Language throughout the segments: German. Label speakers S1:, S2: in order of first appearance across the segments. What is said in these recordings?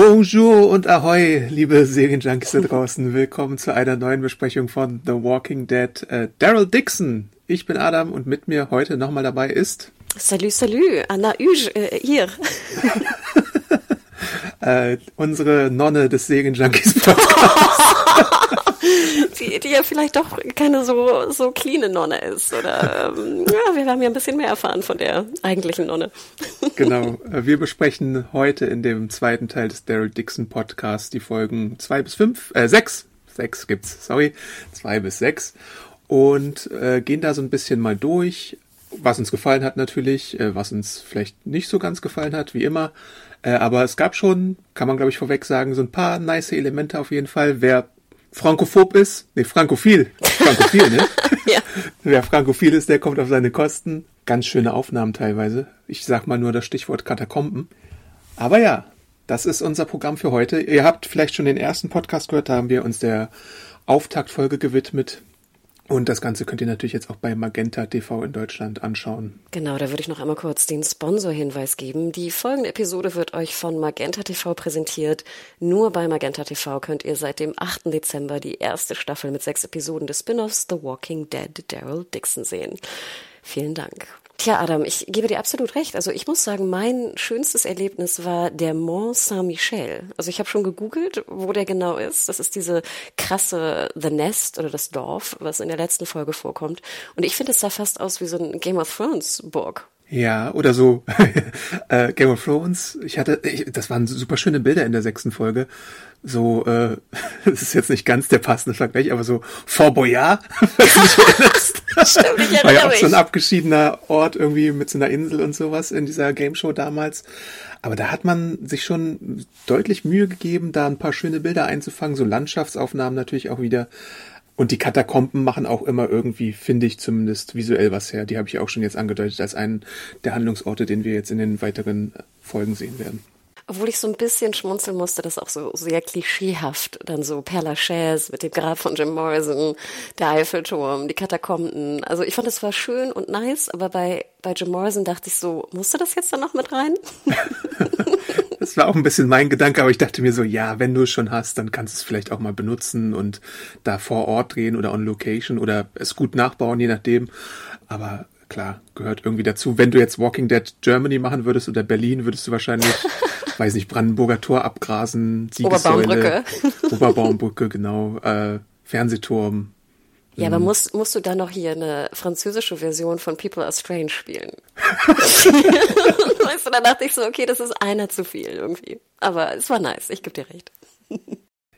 S1: Bonjour und Ahoi, liebe Serienjunkies da draußen. Willkommen zu einer neuen Besprechung von The Walking Dead. Äh, Daryl Dixon. Ich bin Adam und mit mir heute nochmal dabei ist.
S2: Salut, salut, Anna Uge, äh, hier.
S1: äh, unsere Nonne des Serienjunkies Podcasts.
S2: die, die ja vielleicht doch keine so, so cleane Nonne ist. Oder ähm, ja, wir haben ja ein bisschen mehr erfahren von der eigentlichen Nonne.
S1: genau. Wir besprechen heute in dem zweiten Teil des Daryl Dixon Podcasts die Folgen zwei bis fünf, äh, sechs. Sechs gibt's, sorry. Zwei bis sechs. Und äh, gehen da so ein bisschen mal durch, was uns gefallen hat natürlich, äh, was uns vielleicht nicht so ganz gefallen hat, wie immer. Äh, aber es gab schon, kann man glaube ich vorweg sagen, so ein paar nice Elemente auf jeden Fall. Wer frankophob ist, nee, frankophil, frankophil, ne? ja. Wer frankophil ist, der kommt auf seine Kosten. Ganz schöne Aufnahmen teilweise. Ich sag mal nur das Stichwort Katakomben. Aber ja, das ist unser Programm für heute. Ihr habt vielleicht schon den ersten Podcast gehört, da haben wir uns der Auftaktfolge gewidmet. Und das Ganze könnt ihr natürlich jetzt auch bei Magenta TV in Deutschland anschauen.
S2: Genau, da würde ich noch einmal kurz den Sponsor-Hinweis geben. Die folgende Episode wird euch von Magenta TV präsentiert. Nur bei Magenta TV könnt ihr seit dem 8. Dezember die erste Staffel mit sechs Episoden des Spin-offs The Walking Dead Daryl Dixon sehen. Vielen Dank. Tja, Adam, ich gebe dir absolut recht. Also ich muss sagen, mein schönstes Erlebnis war der Mont Saint-Michel. Also ich habe schon gegoogelt, wo der genau ist. Das ist diese krasse The Nest oder das Dorf, was in der letzten Folge vorkommt. Und ich finde, es sah fast aus wie so ein Game of Thrones Burg.
S1: Ja, oder so äh, Game of Thrones. Ich hatte, ich, das waren super schöne Bilder in der sechsten Folge. So, äh, das ist jetzt nicht ganz der passende Vergleich, aber so Fort Boyard, was du dich erinnerst. Stimmt, ich War ja auch mich. so ein abgeschiedener Ort irgendwie mit so einer Insel und sowas in dieser Game Show damals. Aber da hat man sich schon deutlich Mühe gegeben, da ein paar schöne Bilder einzufangen, so Landschaftsaufnahmen natürlich auch wieder. Und die Katakomben machen auch immer irgendwie, finde ich zumindest, visuell was her. Die habe ich auch schon jetzt angedeutet als einen der Handlungsorte, den wir jetzt in den weiteren Folgen sehen werden.
S2: Obwohl ich so ein bisschen schmunzeln musste, das auch so sehr klischeehaft, dann so Père Lachaise mit dem Grab von Jim Morrison, der Eiffelturm, die Katakomben. Also ich fand, es war schön und nice, aber bei, bei Jim Morrison dachte ich so, musste das jetzt dann noch mit rein?
S1: das war auch ein bisschen mein Gedanke, aber ich dachte mir so, ja, wenn du es schon hast, dann kannst du es vielleicht auch mal benutzen und da vor Ort drehen oder on Location oder es gut nachbauen, je nachdem. Aber klar, gehört irgendwie dazu. Wenn du jetzt Walking Dead Germany machen würdest oder Berlin, würdest du wahrscheinlich weiß nicht, Brandenburger Tor abgrasen,
S2: Siegessäule, Oberbaumbrücke.
S1: Oberbaumbrücke, genau, äh, Fernsehturm.
S2: Ja, aber mhm. musst, musst du dann noch hier eine französische Version von People Are Strange spielen? weißt du, dann dachte ich so, okay, das ist einer zu viel irgendwie. Aber es war nice, ich gebe dir recht.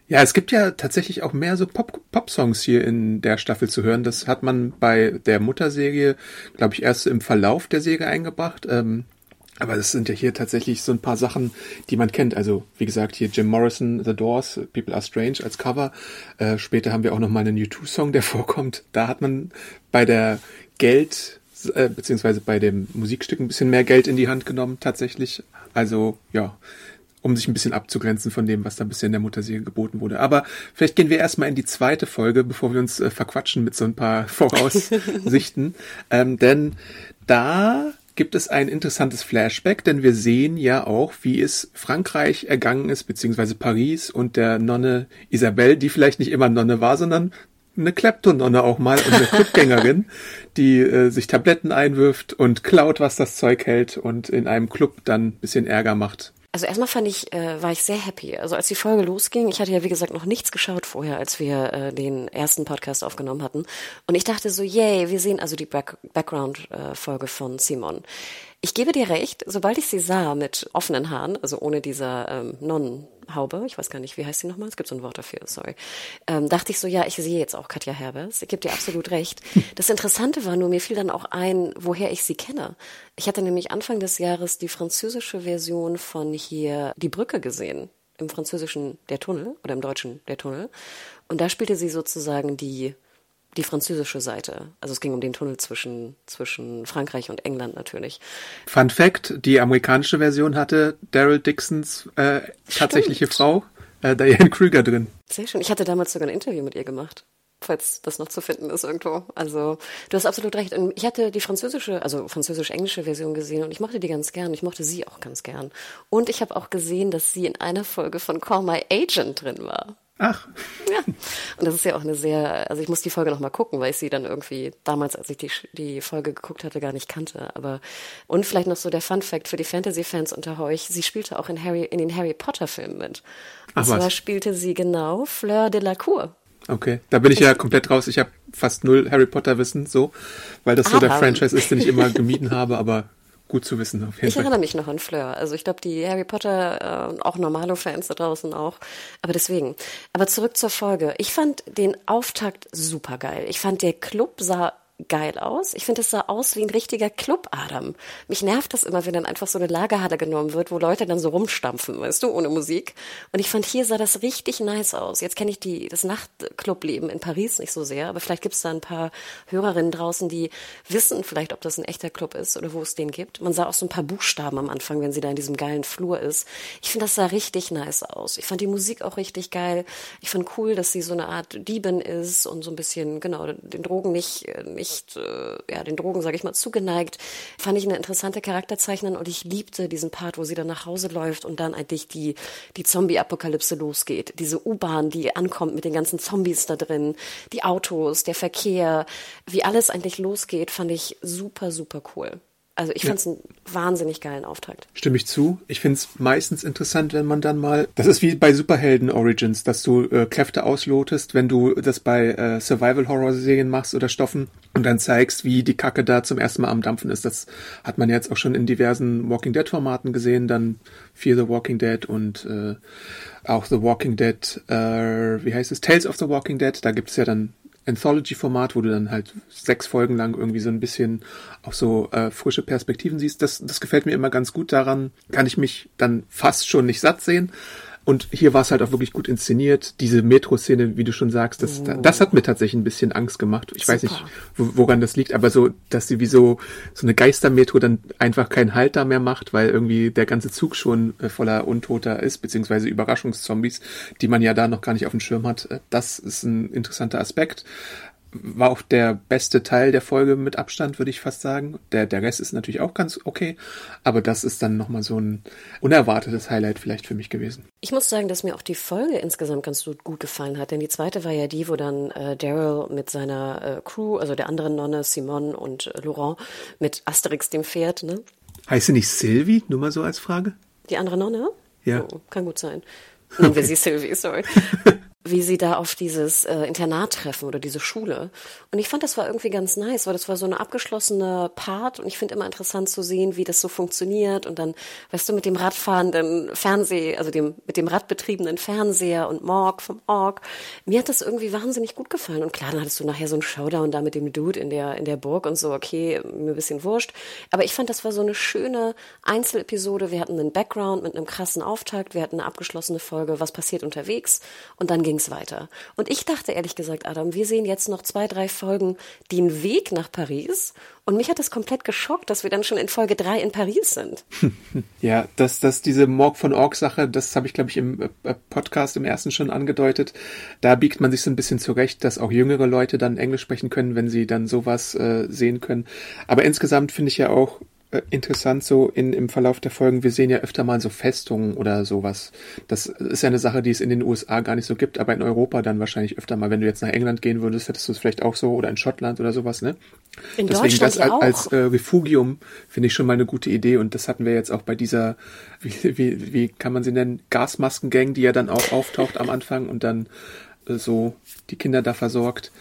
S1: Ja, es gibt ja tatsächlich auch mehr so Pop-Songs Pop hier in der Staffel zu hören. Das hat man bei der Mutterserie, glaube ich, erst im Verlauf der Serie eingebracht. Ähm, aber das sind ja hier tatsächlich so ein paar Sachen, die man kennt. Also wie gesagt, hier Jim Morrison, The Doors, People Are Strange als Cover. Äh, später haben wir auch noch mal einen U2-Song, der vorkommt. Da hat man bei der Geld, äh, beziehungsweise bei dem Musikstück ein bisschen mehr Geld in die Hand genommen tatsächlich. Also ja, um sich ein bisschen abzugrenzen von dem, was da bisher in der Mutterserie geboten wurde. Aber vielleicht gehen wir erstmal in die zweite Folge, bevor wir uns äh, verquatschen mit so ein paar Voraussichten. ähm, denn da gibt es ein interessantes Flashback, denn wir sehen ja auch, wie es Frankreich ergangen ist, beziehungsweise Paris und der Nonne Isabelle, die vielleicht nicht immer Nonne war, sondern eine Kleptononne auch mal und eine Clubgängerin, die äh, sich Tabletten einwirft und klaut, was das Zeug hält und in einem Club dann ein bisschen Ärger macht.
S2: Also erstmal fand ich, äh, war ich sehr happy. Also als die Folge losging, ich hatte ja wie gesagt noch nichts geschaut vorher, als wir äh, den ersten Podcast aufgenommen hatten. Und ich dachte so, yay, wir sehen also die Back Background-Folge äh, von Simon. Ich gebe dir recht, sobald ich sie sah mit offenen Haaren, also ohne dieser ähm, Nonnenhaube, ich weiß gar nicht, wie heißt sie nochmal, es gibt so ein Wort dafür, sorry, ähm, dachte ich so, ja, ich sehe jetzt auch Katja Herbers, ich gebe dir absolut recht. Das Interessante war nur, mir fiel dann auch ein, woher ich sie kenne. Ich hatte nämlich Anfang des Jahres die französische Version von hier Die Brücke gesehen, im Französischen Der Tunnel oder im Deutschen Der Tunnel. Und da spielte sie sozusagen die die französische Seite. Also es ging um den Tunnel zwischen, zwischen Frankreich und England natürlich.
S1: Fun Fact, die amerikanische Version hatte Daryl Dixons äh, tatsächliche Frau, äh, Diane Krüger drin.
S2: Sehr schön. Ich hatte damals sogar ein Interview mit ihr gemacht. falls das noch zu finden ist irgendwo. Also du hast absolut recht. Und ich hatte die französische, also französisch-englische Version gesehen und ich mochte die ganz gern. Ich mochte sie auch ganz gern. Und ich habe auch gesehen, dass sie in einer Folge von Call My Agent drin war.
S1: Ach.
S2: Ja. Und das ist ja auch eine sehr, also ich muss die Folge nochmal gucken, weil ich sie dann irgendwie damals, als ich die, die Folge geguckt hatte, gar nicht kannte. Aber, und vielleicht noch so der Fun Fact für die Fantasy-Fans unter euch. Sie spielte auch in Harry, in den Harry Potter-Filmen mit. Und
S1: Ach,
S2: zwar
S1: was?
S2: spielte sie genau Fleur de la Cour.
S1: Okay, da bin ich ja komplett raus. Ich habe fast null Harry Potter Wissen, so, weil das so der
S2: Aber-
S1: Franchise ist, den ich immer gemieden habe, aber gut zu wissen auf jeden
S2: Ich
S1: Fall.
S2: erinnere mich noch an Fleur. Also ich glaube, die Harry Potter, äh, auch Normalo-Fans da draußen auch. Aber deswegen. Aber zurück zur Folge. Ich fand den Auftakt super geil. Ich fand, der Club sah geil aus. Ich finde, es sah aus wie ein richtiger Club, Adam. Mich nervt das immer, wenn dann einfach so eine Lagerhalle genommen wird, wo Leute dann so rumstampfen, weißt du, ohne Musik. Und ich fand, hier sah das richtig nice aus. Jetzt kenne ich die, das Nachtclubleben in Paris nicht so sehr, aber vielleicht gibt es da ein paar Hörerinnen draußen, die wissen vielleicht, ob das ein echter Club ist oder wo es den gibt. Man sah auch so ein paar Buchstaben am Anfang, wenn sie da in diesem geilen Flur ist. Ich finde, das sah richtig nice aus. Ich fand die Musik auch richtig geil. Ich fand cool, dass sie so eine Art Diebin ist und so ein bisschen, genau, den Drogen nicht, äh, nicht, äh, ja, den Drogen, sage ich mal, zugeneigt. Fand ich eine interessante Charakterzeichnung und ich liebte diesen Part, wo sie dann nach Hause läuft und dann eigentlich die, die Zombie-Apokalypse losgeht. Diese U-Bahn, die ankommt mit den ganzen Zombies da drin, die Autos, der Verkehr, wie alles eigentlich losgeht, fand ich super, super cool. Also ich fand es einen wahnsinnig geilen Auftakt.
S1: Stimme ich zu. Ich finde es meistens interessant, wenn man dann mal, das ist wie bei Superhelden Origins, dass du äh, Kräfte auslotest, wenn du das bei äh, Survival Horror Serien machst oder Stoffen und dann zeigst, wie die Kacke da zum ersten Mal am Dampfen ist. Das hat man jetzt auch schon in diversen Walking Dead Formaten gesehen, dann Fear the Walking Dead und äh, auch The Walking Dead, äh, wie heißt es, Tales of the Walking Dead, da gibt es ja dann Anthology-Format, wo du dann halt sechs Folgen lang irgendwie so ein bisschen auch so äh, frische Perspektiven siehst. Das, das gefällt mir immer ganz gut. Daran kann ich mich dann fast schon nicht satt sehen. Und hier war es halt auch wirklich gut inszeniert. Diese Metro-Szene, wie du schon sagst, das, das hat mir tatsächlich ein bisschen Angst gemacht. Ich weiß nicht,
S2: Super.
S1: wo, woran das liegt, aber so, dass sie wie so, so eine Geistermetro dann einfach keinen Halt da mehr macht, weil irgendwie der ganze Zug schon äh, voller Untoter ist, beziehungsweise Überraschungszombies, die man ja da noch gar nicht auf dem Schirm hat. Äh, Das ist ein interessanter Aspekt. War auch der beste Teil der Folge mit Abstand, würde ich fast sagen. Der, der Rest ist natürlich auch ganz okay, aber das ist dann nochmal so ein unerwartetes Highlight vielleicht für mich gewesen.
S2: Ich muss sagen, dass mir auch die Folge insgesamt ganz gut, gefallen hat, denn die zweite war ja die, wo dann äh, Daryl mit seiner äh, Crew, also der anderen Nonne, Simon und äh, Laurent, mit Asterix dem Pferd, ne?
S1: Heißt sie nicht Sylvie? Nur mal so als Frage.
S2: Die andere Nonne?
S1: Ja.
S2: Oh, kann gut sein. Nennen wir sie Sylvie, sorry. Wie sie da auf dieses äh, Internat treffen oder diese Schule. Und ich fand, das war irgendwie ganz nice, weil das war so eine abgeschlossene Part und ich finde immer interessant zu sehen, wie das so funktioniert und dann, weißt du, mit dem radfahrenden Fernseh, also dem, mit dem radbetriebenen Fernseher und Morg vom Org. Mir hat das irgendwie wahnsinnig gut gefallen. Und klar, dann hattest du nachher so einen Showdown da mit dem Dude in der, in der Burg und so, okay, mir ein bisschen wurscht. Aber ich fand, das war so eine schöne Einzelepisode. Wir hatten einen Background mit einem krassen Auftakt. Wir hatten eine abgeschlossene Folge, was passiert unterwegs. Und dann ging's weiter. Und ich dachte ehrlich gesagt, Adam, wir sehen jetzt noch zwei, drei Folgen den Weg nach Paris. Und mich hat das komplett geschockt, dass wir dann schon in Folge drei in Paris sind.
S1: Ja, dass dass diese Morg von Org Sache, das habe ich glaube ich im äh, Podcast im ersten schon angedeutet. Da biegt man sich so ein bisschen zurecht, dass auch jüngere Leute dann Englisch sprechen können, wenn sie dann sowas äh, sehen können. Aber insgesamt finde ich ja auch äh, interessant so in, im Verlauf der Folgen, wir sehen ja öfter mal so Festungen oder sowas. Das ist ja eine Sache, die es in den USA gar nicht so gibt, aber in Europa dann wahrscheinlich öfter mal. Wenn du jetzt nach England gehen würdest, hättest du es vielleicht auch so oder in Schottland oder sowas, ne?
S2: In
S1: Deswegen
S2: Deutschland
S1: das als,
S2: auch.
S1: als äh, Refugium finde ich schon mal eine gute Idee und das hatten wir jetzt auch bei dieser, wie, wie, wie kann man sie nennen, Gasmaskengang, die ja dann auch auftaucht am Anfang und dann äh, so die Kinder da versorgt.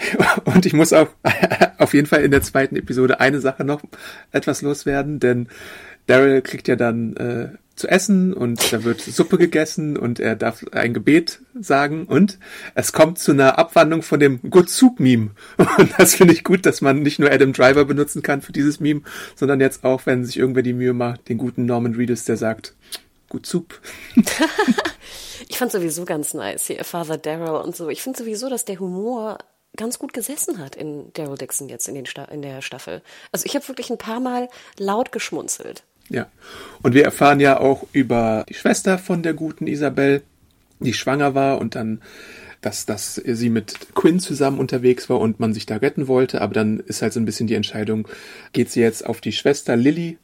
S1: Und ich muss auch auf jeden Fall in der zweiten Episode eine Sache noch etwas loswerden, denn Daryl kriegt ja dann äh, zu essen und da wird Suppe gegessen und er darf ein Gebet sagen und es kommt zu einer Abwandlung von dem Good Soup Meme. Und das finde ich gut, dass man nicht nur Adam Driver benutzen kann für dieses Meme, sondern jetzt auch, wenn sich irgendwer die Mühe macht, den guten Norman Reedus, der sagt, Good Soup.
S2: Ich fand sowieso ganz nice hier, Father Daryl und so. Ich finde sowieso, dass der Humor ganz gut gesessen hat in Daryl Dixon jetzt in, den Sta in der Staffel. Also ich habe wirklich ein paar Mal laut geschmunzelt.
S1: Ja. Und wir erfahren ja auch über die Schwester von der guten Isabel, die schwanger war und dann dass, dass sie mit Quinn zusammen unterwegs war und man sich da retten wollte, aber dann ist halt so ein bisschen die Entscheidung, geht sie jetzt auf die Schwester Lily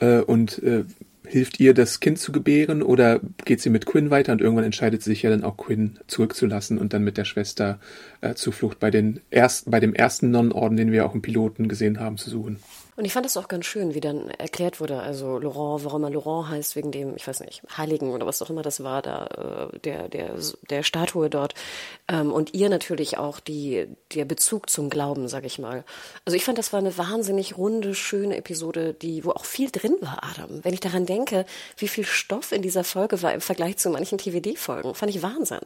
S1: äh, und äh, hilft ihr, das Kind zu gebären oder geht sie mit Quinn weiter und irgendwann entscheidet sie sich ja dann auch Quinn zurückzulassen und dann mit der Schwester äh, Zuflucht bei den ersten, bei dem ersten Nonnenorden, den wir auch im Piloten gesehen haben, zu suchen.
S2: Und ich fand das auch ganz schön, wie dann erklärt wurde, also Laurent, warum er Laurent heißt, wegen dem, ich weiß nicht, Heiligen oder was auch immer das war, da, äh, der, der, der Statue dort. Ähm, und ihr natürlich auch die, der Bezug zum Glauben, sag ich mal. Also ich fand, das war eine wahnsinnig runde, schöne Episode, die, wo auch viel drin war, Adam. Wenn ich daran denke, wie viel Stoff in dieser Folge war im Vergleich zu manchen TVD-Folgen, fand ich Wahnsinn.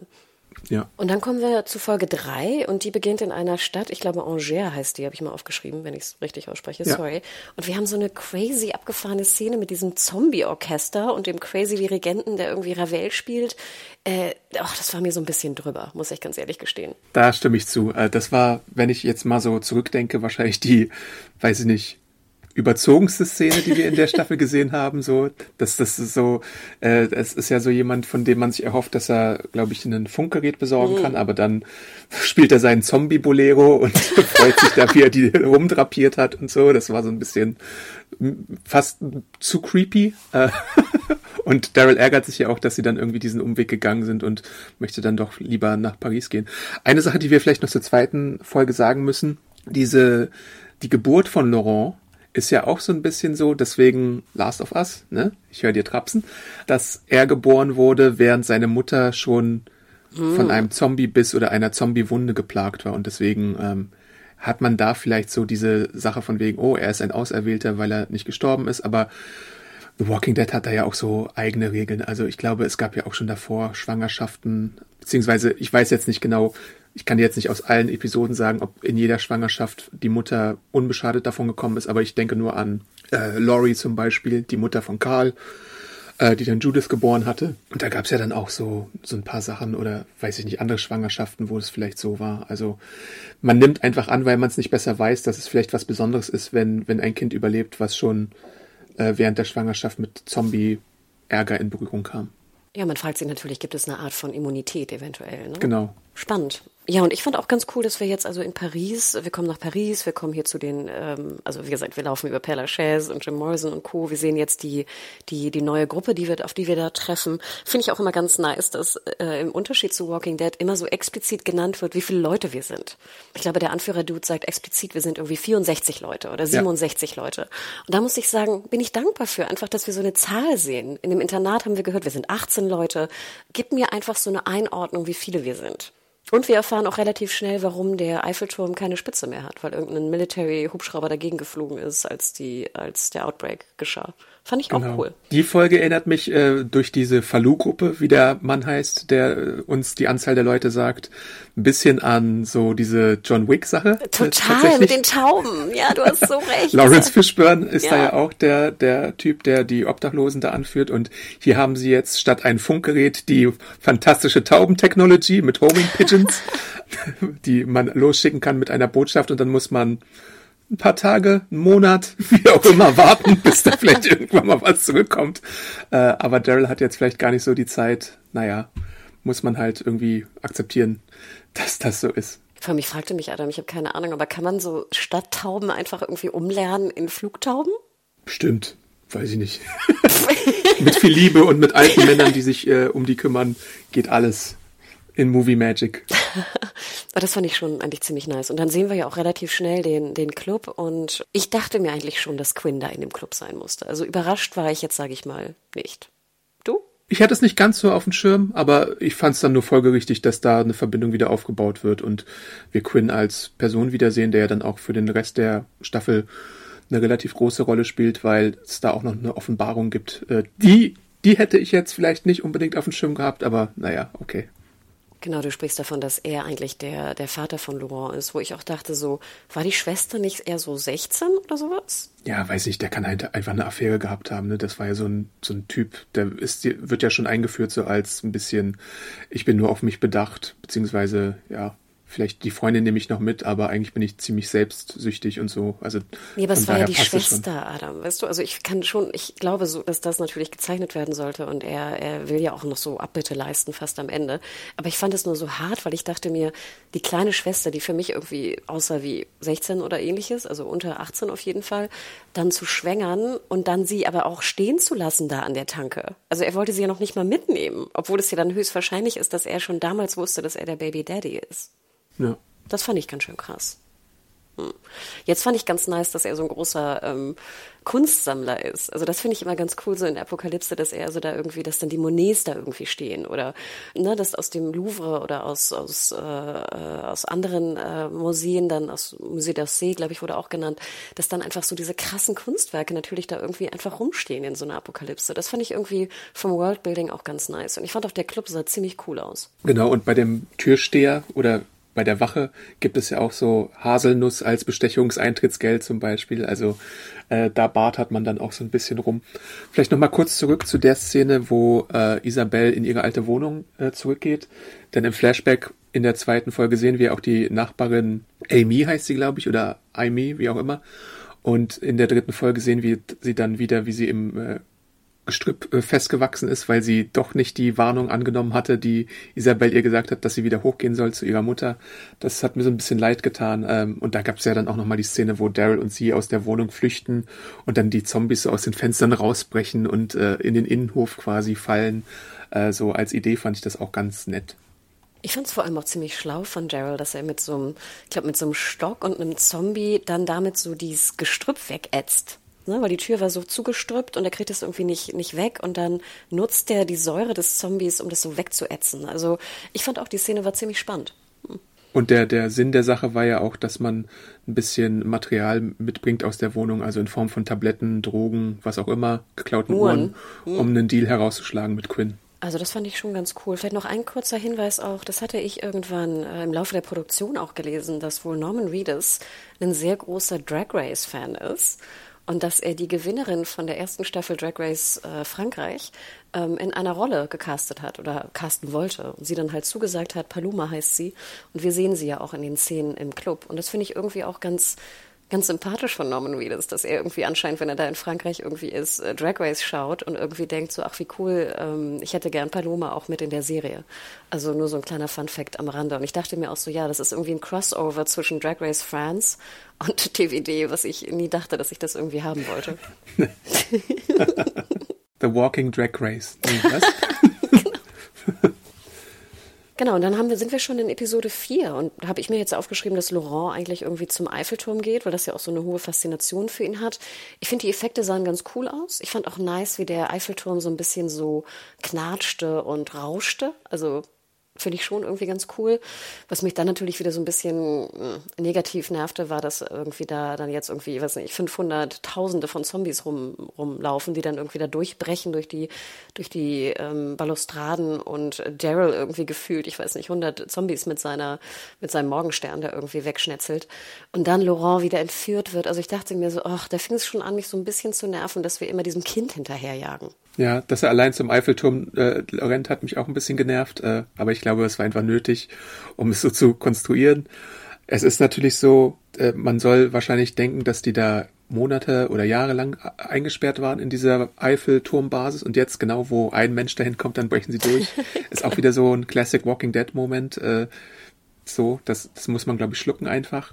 S1: Ja.
S2: Und dann kommen wir zu Folge drei und die beginnt in einer Stadt, ich glaube Angers heißt die, habe ich mal aufgeschrieben, wenn ich es richtig ausspreche, ja. sorry. Und wir haben so eine crazy abgefahrene Szene mit diesem Zombie-Orchester und dem crazy Dirigenten, der irgendwie Ravel spielt. Äh, ach, das war mir so ein bisschen drüber, muss ich ganz ehrlich gestehen.
S1: Da stimme ich zu. Äh, das war, wenn ich jetzt mal so zurückdenke, wahrscheinlich die, weiß ich nicht, überzogenste Szene, die wir in der Staffel gesehen haben. So, dass das ist so, äh, es ist ja so jemand, von dem man sich erhofft, dass er, glaube ich, ein Funkgerät besorgen mhm. kann, aber dann spielt er seinen Zombie-Bolero und freut sich da, wie er die rumdrapiert hat und so. Das war so ein bisschen fast zu creepy. Äh, und Daryl ärgert sich ja auch, dass sie dann irgendwie diesen Umweg gegangen sind und möchte dann doch lieber nach Paris gehen. Eine Sache, die wir vielleicht noch zur zweiten Folge sagen müssen, diese, die Geburt von Laurent, ist ja auch so ein bisschen so, deswegen Last of Us, ne? Ich höre dir trapsen, dass er geboren wurde, während seine Mutter schon mm. von einem Zombie-Biss oder einer Zombie-Wunde geplagt war und deswegen ähm, hat man da vielleicht so diese Sache von wegen, oh, er ist ein Auserwählter, weil er nicht gestorben ist, aber The Walking Dead hat da ja auch so eigene Regeln. Also ich glaube, es gab ja auch schon davor Schwangerschaften, beziehungsweise ich weiß jetzt nicht genau, ich kann jetzt nicht aus allen Episoden sagen, ob in jeder Schwangerschaft die Mutter unbeschadet davon gekommen ist, aber ich denke nur an äh, Laurie zum Beispiel, die Mutter von Karl, äh, die dann Judith geboren hatte. Und da gab es ja dann auch so, so ein paar Sachen oder weiß ich nicht, andere Schwangerschaften, wo es vielleicht so war. Also man nimmt einfach an, weil man es nicht besser weiß, dass es vielleicht was Besonderes ist, wenn, wenn ein Kind überlebt, was schon äh, während der Schwangerschaft mit Zombie-Ärger in Berührung kam.
S2: Ja, man fragt sich natürlich, gibt es eine Art von Immunität eventuell? Ne?
S1: Genau.
S2: Spannend. Ja, und ich fand auch ganz cool, dass wir jetzt also in Paris, wir kommen nach Paris, wir kommen hier zu den, ähm, also wie gesagt, wir laufen über Père Lachaise und Jim Morrison und Co. Wir sehen jetzt die, die, die neue Gruppe, die wir, auf die wir da treffen. Finde ich auch immer ganz nice, dass äh, im Unterschied zu Walking Dead immer so explizit genannt wird, wie viele Leute wir sind. Ich glaube, der Anführer-Dude sagt explizit, wir sind irgendwie 64 Leute oder 67 ja. Leute. Und da muss ich sagen, bin ich dankbar für, einfach, dass wir so eine Zahl sehen. In dem Internat haben wir gehört, wir sind 18 Leute. Gib mir einfach so eine Einordnung, wie viele wir sind. Und wir erfahren auch relativ schnell, warum der Eiffelturm keine Spitze mehr hat, weil irgendein Military-Hubschrauber dagegen geflogen ist, als die, als der Outbreak geschah. Fand ich genau. auch cool.
S1: Die Folge erinnert mich äh, durch diese Falou-Gruppe, wie der Mann heißt, der äh, uns die Anzahl der Leute sagt, ein bisschen an so diese John Wick-Sache.
S2: Total, mit den Tauben. Ja, du hast so recht.
S1: Lawrence Fishburne ist ja. da ja auch der, der Typ, der die Obdachlosen da anführt. Und hier haben sie jetzt statt ein Funkgerät die fantastische Taubentechnologie mit Homing Pigeons, die man losschicken kann mit einer Botschaft und dann muss man ein paar Tage, einen Monat, wie auch immer warten, bis da vielleicht irgendwann mal was zurückkommt. Äh, aber Daryl hat jetzt vielleicht gar nicht so die Zeit. Naja, muss man halt irgendwie akzeptieren, dass das so ist.
S2: Vor allem, ich fragte mich, Adam, ich habe keine Ahnung, aber kann man so Stadttauben einfach irgendwie umlernen in Flugtauben?
S1: Stimmt, weiß ich nicht. mit viel Liebe und mit alten Männern, die sich äh, um die kümmern, geht alles in Movie Magic.
S2: Aber das fand ich schon eigentlich ziemlich nice. Und dann sehen wir ja auch relativ schnell den, den Club und ich dachte mir eigentlich schon, dass Quinn da in dem Club sein musste. Also überrascht war ich jetzt, sage ich mal, nicht. Du?
S1: Ich hatte es nicht ganz so auf dem Schirm, aber ich fand es dann nur folgerichtig, dass da eine Verbindung wieder aufgebaut wird und wir Quinn als Person wiedersehen, der ja dann auch für den Rest der Staffel eine relativ große Rolle spielt, weil es da auch noch eine Offenbarung gibt. Äh, die, die hätte ich jetzt vielleicht nicht unbedingt auf dem Schirm gehabt, aber naja, okay.
S2: Genau, du sprichst davon, dass er eigentlich der, der Vater von Laurent ist, wo ich auch dachte, so, war die Schwester nicht eher so 16 oder sowas?
S1: Ja, weiß ich, der kann halt einfach eine Affäre gehabt haben, ne? Das war ja so ein, so ein Typ, der ist, wird ja schon eingeführt, so als ein bisschen, ich bin nur auf mich bedacht, beziehungsweise, ja, vielleicht die Freundin nehme ich noch mit, aber eigentlich bin ich ziemlich selbstsüchtig und so. Also
S2: nee, aber es war ja die Schwester, Adam, weißt du? Also ich kann schon, ich glaube so, dass das natürlich gezeichnet werden sollte und er, er will ja auch noch so Abbitte leisten fast am Ende. Aber ich fand es nur so hart, weil ich dachte mir, die kleine Schwester, die für mich irgendwie aussah wie 16 oder ähnliches, also unter 18 auf jeden Fall, dann zu schwängern und dann sie aber auch stehen zu lassen da an der Tanke. Also er wollte sie ja noch nicht mal mitnehmen, obwohl es ja dann höchstwahrscheinlich ist, dass er schon damals wusste, dass er der Baby Daddy ist.
S1: Ja.
S2: Das fand ich ganz schön krass. Hm. Jetzt fand ich ganz nice, dass er so ein großer ähm, Kunstsammler ist. Also das finde ich immer ganz cool so in der Apokalypse, dass er so da irgendwie, dass dann die Monets da irgendwie stehen oder ne, dass aus dem Louvre oder aus aus äh, aus anderen äh, Museen dann aus Musée d'Orsay, glaube ich, wurde auch genannt, dass dann einfach so diese krassen Kunstwerke natürlich da irgendwie einfach rumstehen in so einer Apokalypse. Das fand ich irgendwie vom Worldbuilding auch ganz nice und ich fand auch der Club sah ziemlich cool aus.
S1: Genau und bei dem Türsteher oder bei der Wache gibt es ja auch so Haselnuss als Bestechungseintrittsgeld zum Beispiel. Also äh, da bartert man dann auch so ein bisschen rum. Vielleicht nochmal kurz zurück zu der Szene, wo äh, Isabel in ihre alte Wohnung äh, zurückgeht. Denn im Flashback in der zweiten Folge sehen wir auch die Nachbarin Amy heißt sie, glaube ich, oder Amy, wie auch immer. Und in der dritten Folge sehen wir sie dann wieder, wie sie im äh, Gestrüpp äh, festgewachsen ist, weil sie doch nicht die Warnung angenommen hatte, die Isabel ihr gesagt hat, dass sie wieder hochgehen soll zu ihrer Mutter. Das hat mir so ein bisschen leid getan. Ähm, und da gab es ja dann auch nochmal die Szene, wo Daryl und sie aus der Wohnung flüchten und dann die Zombies so aus den Fenstern rausbrechen und äh, in den Innenhof quasi fallen. Äh, so als Idee fand ich das auch ganz nett.
S2: Ich fand es vor allem auch ziemlich schlau von Daryl, dass er mit so einem, ich glaube, mit so einem Stock und einem Zombie dann damit so dieses Gestrüpp wegätzt ne, weil die Tür war so zugestrüppt und er kriegt es irgendwie nicht, nicht weg und dann nutzt er die Säure des Zombies, um das so wegzuätzen. Also ich fand auch, die Szene war ziemlich spannend. Hm.
S1: Und der, der Sinn der Sache war ja auch, dass man ein bisschen Material mitbringt aus der Wohnung, also in Form von Tabletten, Drogen, was auch immer, geklauten Uhren, Uhren um einen Deal herauszuschlagen mit Quinn.
S2: Also das fand ich schon ganz cool. Vielleicht noch ein kurzer Hinweis auch, das hatte ich irgendwann äh, im Laufe der Produktion auch gelesen, dass wohl Norman Reedus ein sehr großer Drag Race Fan ist und dass er die Gewinnerin von der ersten Staffel Drag Race äh, Frankreich ähm, in einer Rolle gecastet hat oder casten wollte und sie dann halt zugesagt hat, Paloma heißt sie und wir sehen sie ja auch in den Szenen im Club. Und das finde ich irgendwie auch ganz ganz sympathisch von Norman Reedus, dass er irgendwie anscheinend, wenn er da in Frankreich irgendwie ist, äh, Drag Race schaut und irgendwie denkt so, ach wie cool, ähm, ich hätte gern Paloma auch mit in der Serie. Also nur so ein kleiner Fun Fact am Rande. Und ich dachte mir auch so, ja, das ist irgendwie ein Crossover zwischen Drag Race France und TVD, was ich nie dachte, dass ich das irgendwie haben wollte.
S1: The Walking Drag Race. Was?
S2: Genau, und dann haben wir, sind wir schon in Episode 4 und habe ich mir jetzt aufgeschrieben, dass Laurent eigentlich irgendwie zum Eiffelturm geht, weil das ja auch so eine hohe Faszination für ihn hat. Ich finde, die Effekte sahen ganz cool aus. Ich fand auch nice, wie der Eiffelturm so ein bisschen so knatschte und rauschte. Also finde ich schon irgendwie ganz cool. Was mich dann natürlich wieder so ein bisschen äh, negativ nervte, war, dass irgendwie da dann jetzt irgendwie, ich weiß nicht, 500, Tausende von Zombies rum, rumlaufen, die dann irgendwie da durchbrechen durch die, durch die ähm, Balustraden und Daryl irgendwie gefühlt, ich weiß nicht, 100 Zombies mit seiner, mit seinem Morgenstern da irgendwie wegschnetzelt. Und dann Laurent wieder entführt wird. Also ich dachte mir so, ach, da fing es schon an, mich so ein bisschen zu nerven, dass wir immer diesem Kind hinterherjagen.
S1: Ja, dass er allein zum Eiffelturm äh, rennt, hat mich auch ein bisschen genervt, äh, aber ich glaube, es war einfach nötig, um es so zu konstruieren. Es ist natürlich so, äh, man soll wahrscheinlich denken, dass die da Monate oder Jahre lang eingesperrt waren in dieser Eiffelturmbasis und jetzt genau, wo ein Mensch dahin kommt, dann brechen sie durch. ist auch wieder so ein Classic Walking Dead Moment. Äh, so, das, das muss man, glaube ich, schlucken einfach.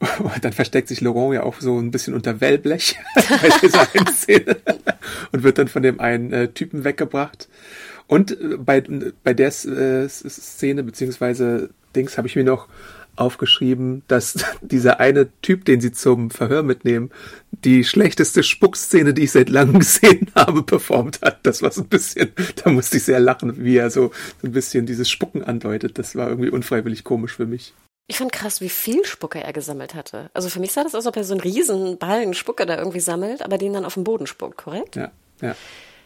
S1: Und dann versteckt sich Laurent ja auch so ein bisschen unter Wellblech bei dieser einen Szene und wird dann von dem einen äh, Typen weggebracht. Und äh, bei, bei der äh, Szene, beziehungsweise Dings, habe ich mir noch aufgeschrieben, dass dieser eine Typ, den sie zum Verhör mitnehmen, die schlechteste Spuckszene, die ich seit langem gesehen habe, performt hat. Das war so ein bisschen, da musste ich sehr lachen, wie er so, so ein bisschen dieses Spucken andeutet. Das war irgendwie unfreiwillig komisch für mich.
S2: Ich fand krass, wie viel Spucke er gesammelt hatte. Also für mich sah das aus, als ob er so einen riesen Ballen Spucke da irgendwie sammelt, aber den dann auf den Boden spuckt, korrekt?
S1: Ja, ja.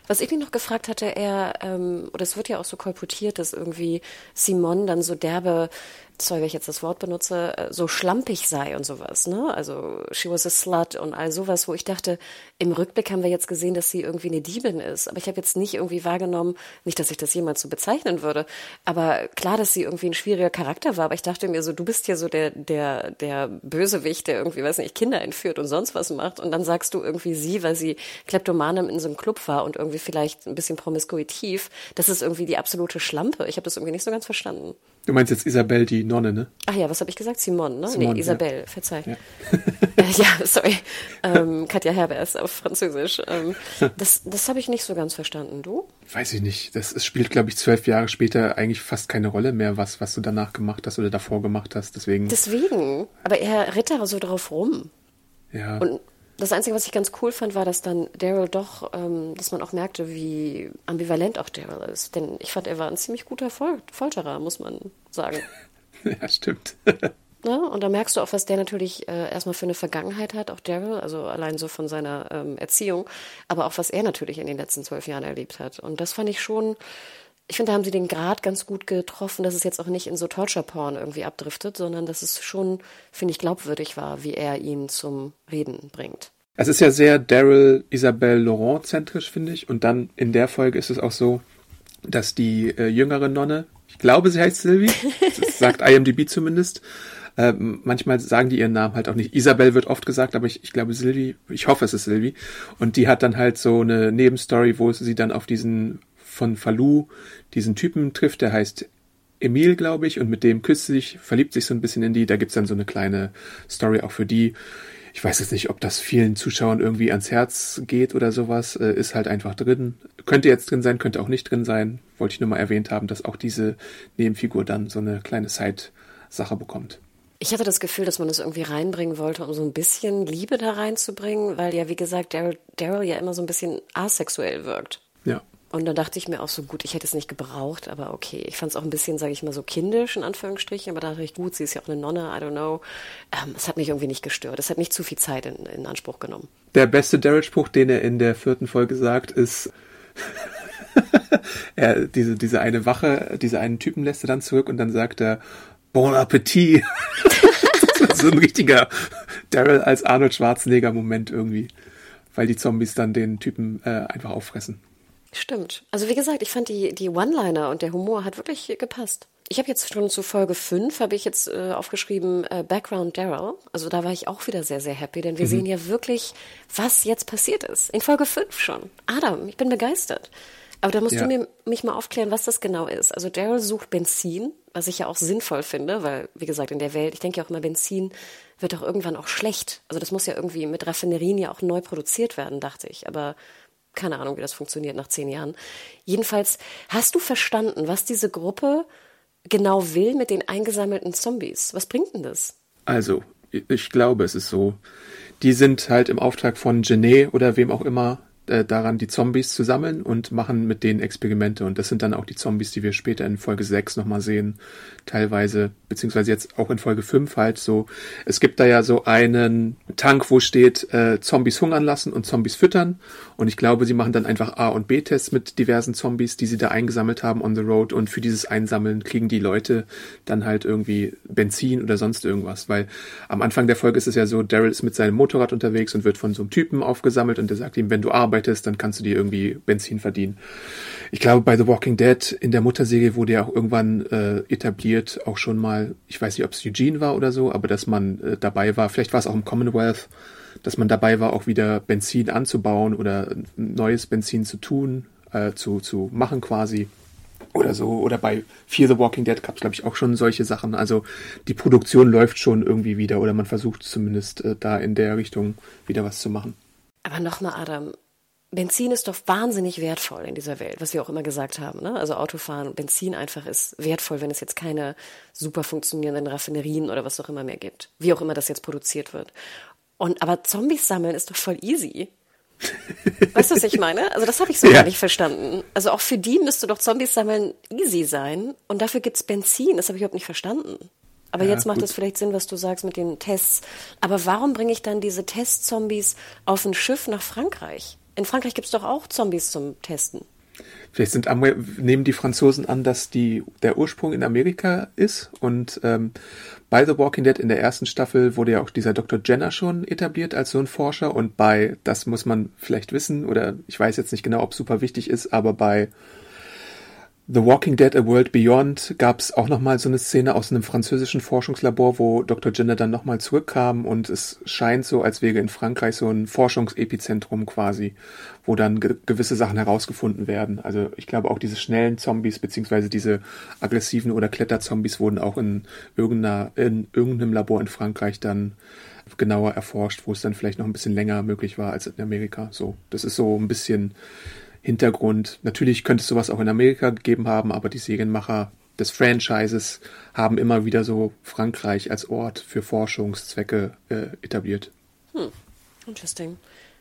S2: Was ich mich noch gefragt hatte, er, ähm, oder es wird ja auch so kolportiert, dass irgendwie Simon dann so derbe sorry, wenn ich jetzt das Wort benutze, äh, so schlampig sei und sowas, ne? Also she was a slut und all sowas, wo ich dachte, im Rückblick haben wir jetzt gesehen, dass sie irgendwie eine Diebin ist. Aber ich habe jetzt nicht irgendwie wahrgenommen, nicht, dass ich das jemals so bezeichnen würde, aber klar, dass sie irgendwie ein schwieriger Charakter war. Aber ich dachte mir so, du bist ja so der, der, der Bösewicht, der irgendwie, weiß nicht, Kinder entführt und sonst was macht. Und dann sagst du irgendwie sie, weil sie Kleptomanin in so einem Club war und irgendwie vielleicht ein bisschen promiskuitiv. Das ist irgendwie die absolute Schlampe. Ich habe das irgendwie nicht so ganz verstanden.
S1: Du meinst jetzt Isabel, die Nonne, ne?
S2: Ach ja, was habe ich gesagt? Simone, ne?
S1: Simone,
S2: nee, Isabel,
S1: ja.
S2: verzeih.
S1: Ja.
S2: äh, ja, sorry. Ähm, Katja Herbers auf Französisch. Ähm, das das habe ich nicht so ganz verstanden. Du?
S1: Weiß ich nicht. Das es spielt, glaube ich, zwölf Jahre später eigentlich fast keine Rolle mehr, was, was du danach gemacht hast oder davor gemacht hast. Deswegen.
S2: Deswegen. Aber er ritt da so drauf rum.
S1: ja.
S2: Und das Einzige, was ich ganz cool fand, war, dass dann Daryl doch, ähm, dass man auch merkte, wie ambivalent auch Daryl ist. Denn ich fand, er war ein ziemlich guter Fol Folterer, muss man sagen.
S1: ja, stimmt.
S2: Ne? Und da merkst du auch, was der natürlich äh, erstmal für eine Vergangenheit hat, auch Daryl, also allein so von seiner ähm, Erziehung, aber auch was er natürlich in den letzten zwölf Jahren erlebt hat. Und das fand ich schon, ich finde, da haben sie den Grad ganz gut getroffen, dass es jetzt auch nicht in so Torture-Porn irgendwie abdriftet, sondern dass es schon, finde ich, glaubwürdig war, wie er ihn zum Reden bringt.
S1: Es ist ja sehr Daryl Isabelle Laurent zentrisch, finde ich. Und dann in der Folge ist es auch so, dass die äh, jüngere Nonne, ich glaube, sie heißt Sylvie, das sagt IMDb zumindest. Ähm, manchmal sagen die ihren Namen halt auch nicht. Isabel wird oft gesagt, aber ich, ich glaube Sylvie, ich hoffe, es ist Sylvie. Und die hat dann halt so eine Nebenstory, wo sie dann auf diesen von Falou diesen Typen trifft, der heißt Emil, glaube ich, und mit dem küsst sie sich, verliebt sich so ein bisschen in die. Da gibt's dann so eine kleine Story auch für die. Ich weiß jetzt nicht, ob das vielen Zuschauern irgendwie ans Herz geht oder sowas. Äh, ist halt einfach drin. Könnte jetzt drin sein, könnte auch nicht drin sein. Wollte ich nur mal erwähnt haben, dass auch diese Nebenfigur dann so eine kleine Side-Sache bekommt.
S2: Ich hatte das Gefühl, dass man das irgendwie reinbringen wollte, um so ein bisschen Liebe da reinzubringen, weil ja, wie gesagt, Daryl ja immer so ein bisschen asexuell wirkt. Und dann dachte ich mir auch so, gut, ich hätte es nicht gebraucht, aber okay. Ich fand es auch ein bisschen, sage ich mal, so kindisch, in Anführungsstrichen, aber da dachte ich, gut, sie ist ja auch eine Nonne, I don't know. Ähm, es hat mich irgendwie nicht gestört. Es hat nicht zu viel Zeit in, in Anspruch genommen.
S1: Der beste Daryl-Spruch, den er in der vierten Folge sagt, ist, er, diese, diese eine Wache, diese einen Typen lässt er dann zurück und dann sagt er, Bon Appetit. so ein richtiger Daryl als Arnold Schwarzenegger-Moment irgendwie. Weil die Zombies dann den Typen äh, einfach auffressen.
S2: Stimmt. Also wie gesagt, ich fand die, die One-Liner und der Humor hat wirklich gepasst. Ich habe jetzt schon zu Folge 5, habe ich jetzt äh, aufgeschrieben, äh, Background Daryl. Also da war ich auch wieder sehr, sehr happy, denn wir mhm. sehen ja wirklich, was jetzt passiert ist. In Folge 5 schon. Adam, ich bin begeistert. Aber da musst ja. du mir, mich mal aufklären, was das genau ist. Also Daryl sucht Benzin, was ich ja auch sinnvoll finde, weil, wie gesagt, in der Welt, ich denke ja auch immer, Benzin wird doch irgendwann auch schlecht. Also das muss ja irgendwie mit Raffinerien ja auch neu produziert werden, dachte ich. Aber keine Ahnung, wie das funktioniert nach zehn Jahren. Jedenfalls, hast du verstanden, was diese Gruppe genau will mit den eingesammelten Zombies? Was bringt denn das?
S1: Also, ich glaube, es ist so. Die sind halt im Auftrag von Genet oder wem auch immer äh, daran, die Zombies zu sammeln und machen mit denen Experimente. Und das sind dann auch die Zombies, die wir später in Folge 6 nochmal sehen, teilweise, beziehungsweise jetzt auch in Folge 5 halt so. Es gibt da ja so einen Tank, wo steht, äh, Zombies hungern lassen und Zombies füttern. Und ich glaube, sie machen dann einfach A- und B-Tests mit diversen Zombies, die sie da eingesammelt haben on the road. Und für dieses Einsammeln kriegen die Leute dann halt irgendwie Benzin oder sonst irgendwas. Weil am Anfang der Folge ist es ja so, Daryl ist mit seinem Motorrad unterwegs und wird von so einem Typen aufgesammelt und der sagt ihm, wenn du arbeitest, dann kannst du dir irgendwie Benzin verdienen. Ich glaube, bei The Walking Dead in der Mutterserie wurde ja auch irgendwann äh, etabliert, auch schon mal, ich weiß nicht, ob es Eugene war oder so, aber dass man äh, dabei war, vielleicht war es auch im Commonwealth, dass man dabei war, auch wieder Benzin anzubauen oder neues Benzin zu tun, äh, zu, zu machen quasi. Oder so. Oder bei Fear the Walking Dead gab es, glaube ich, auch schon solche Sachen. Also die Produktion läuft schon irgendwie wieder oder man versucht zumindest äh, da in der Richtung wieder was zu machen.
S2: Aber nochmal, Adam, Benzin ist doch wahnsinnig wertvoll in dieser Welt, was wir auch immer gesagt haben. Ne? Also Autofahren, Benzin einfach ist wertvoll, wenn es jetzt keine super funktionierenden Raffinerien oder was auch immer mehr gibt. Wie auch immer das jetzt produziert wird. Und aber Zombies sammeln ist doch voll easy. Weißt du, was ich meine? Also das habe ich so ja. gar nicht verstanden. Also auch für die müsste doch Zombies sammeln easy sein. Und dafür gibt's Benzin. Das habe ich überhaupt nicht verstanden. Aber ja, jetzt macht es vielleicht Sinn, was du sagst mit den Tests. Aber warum bringe ich dann diese Testzombies auf ein Schiff nach Frankreich? In Frankreich gibt's doch auch Zombies zum Testen.
S1: Vielleicht sind nehmen die Franzosen an, dass die der Ursprung in Amerika ist und ähm, bei The Walking Dead in der ersten Staffel wurde ja auch dieser Dr. Jenner schon etabliert als so ein Forscher und bei, das muss man vielleicht wissen oder ich weiß jetzt nicht genau, ob super wichtig ist, aber bei The Walking Dead A World Beyond gab es auch nochmal so eine Szene aus einem französischen Forschungslabor, wo Dr. Jenner dann nochmal zurückkam und es scheint so, als wäre in Frankreich so ein Forschungsepizentrum quasi, wo dann ge gewisse Sachen herausgefunden werden. Also ich glaube auch diese schnellen Zombies beziehungsweise diese aggressiven oder Kletterzombies wurden auch in, irgendeiner, in irgendeinem Labor in Frankreich dann genauer erforscht, wo es dann vielleicht noch ein bisschen länger möglich war als in Amerika. So, das ist so ein bisschen Hintergrund. Natürlich könnte es sowas auch in Amerika gegeben haben, aber die Serienmacher des Franchises haben immer wieder so Frankreich als Ort für Forschungszwecke äh, etabliert.
S2: Hm, interesting.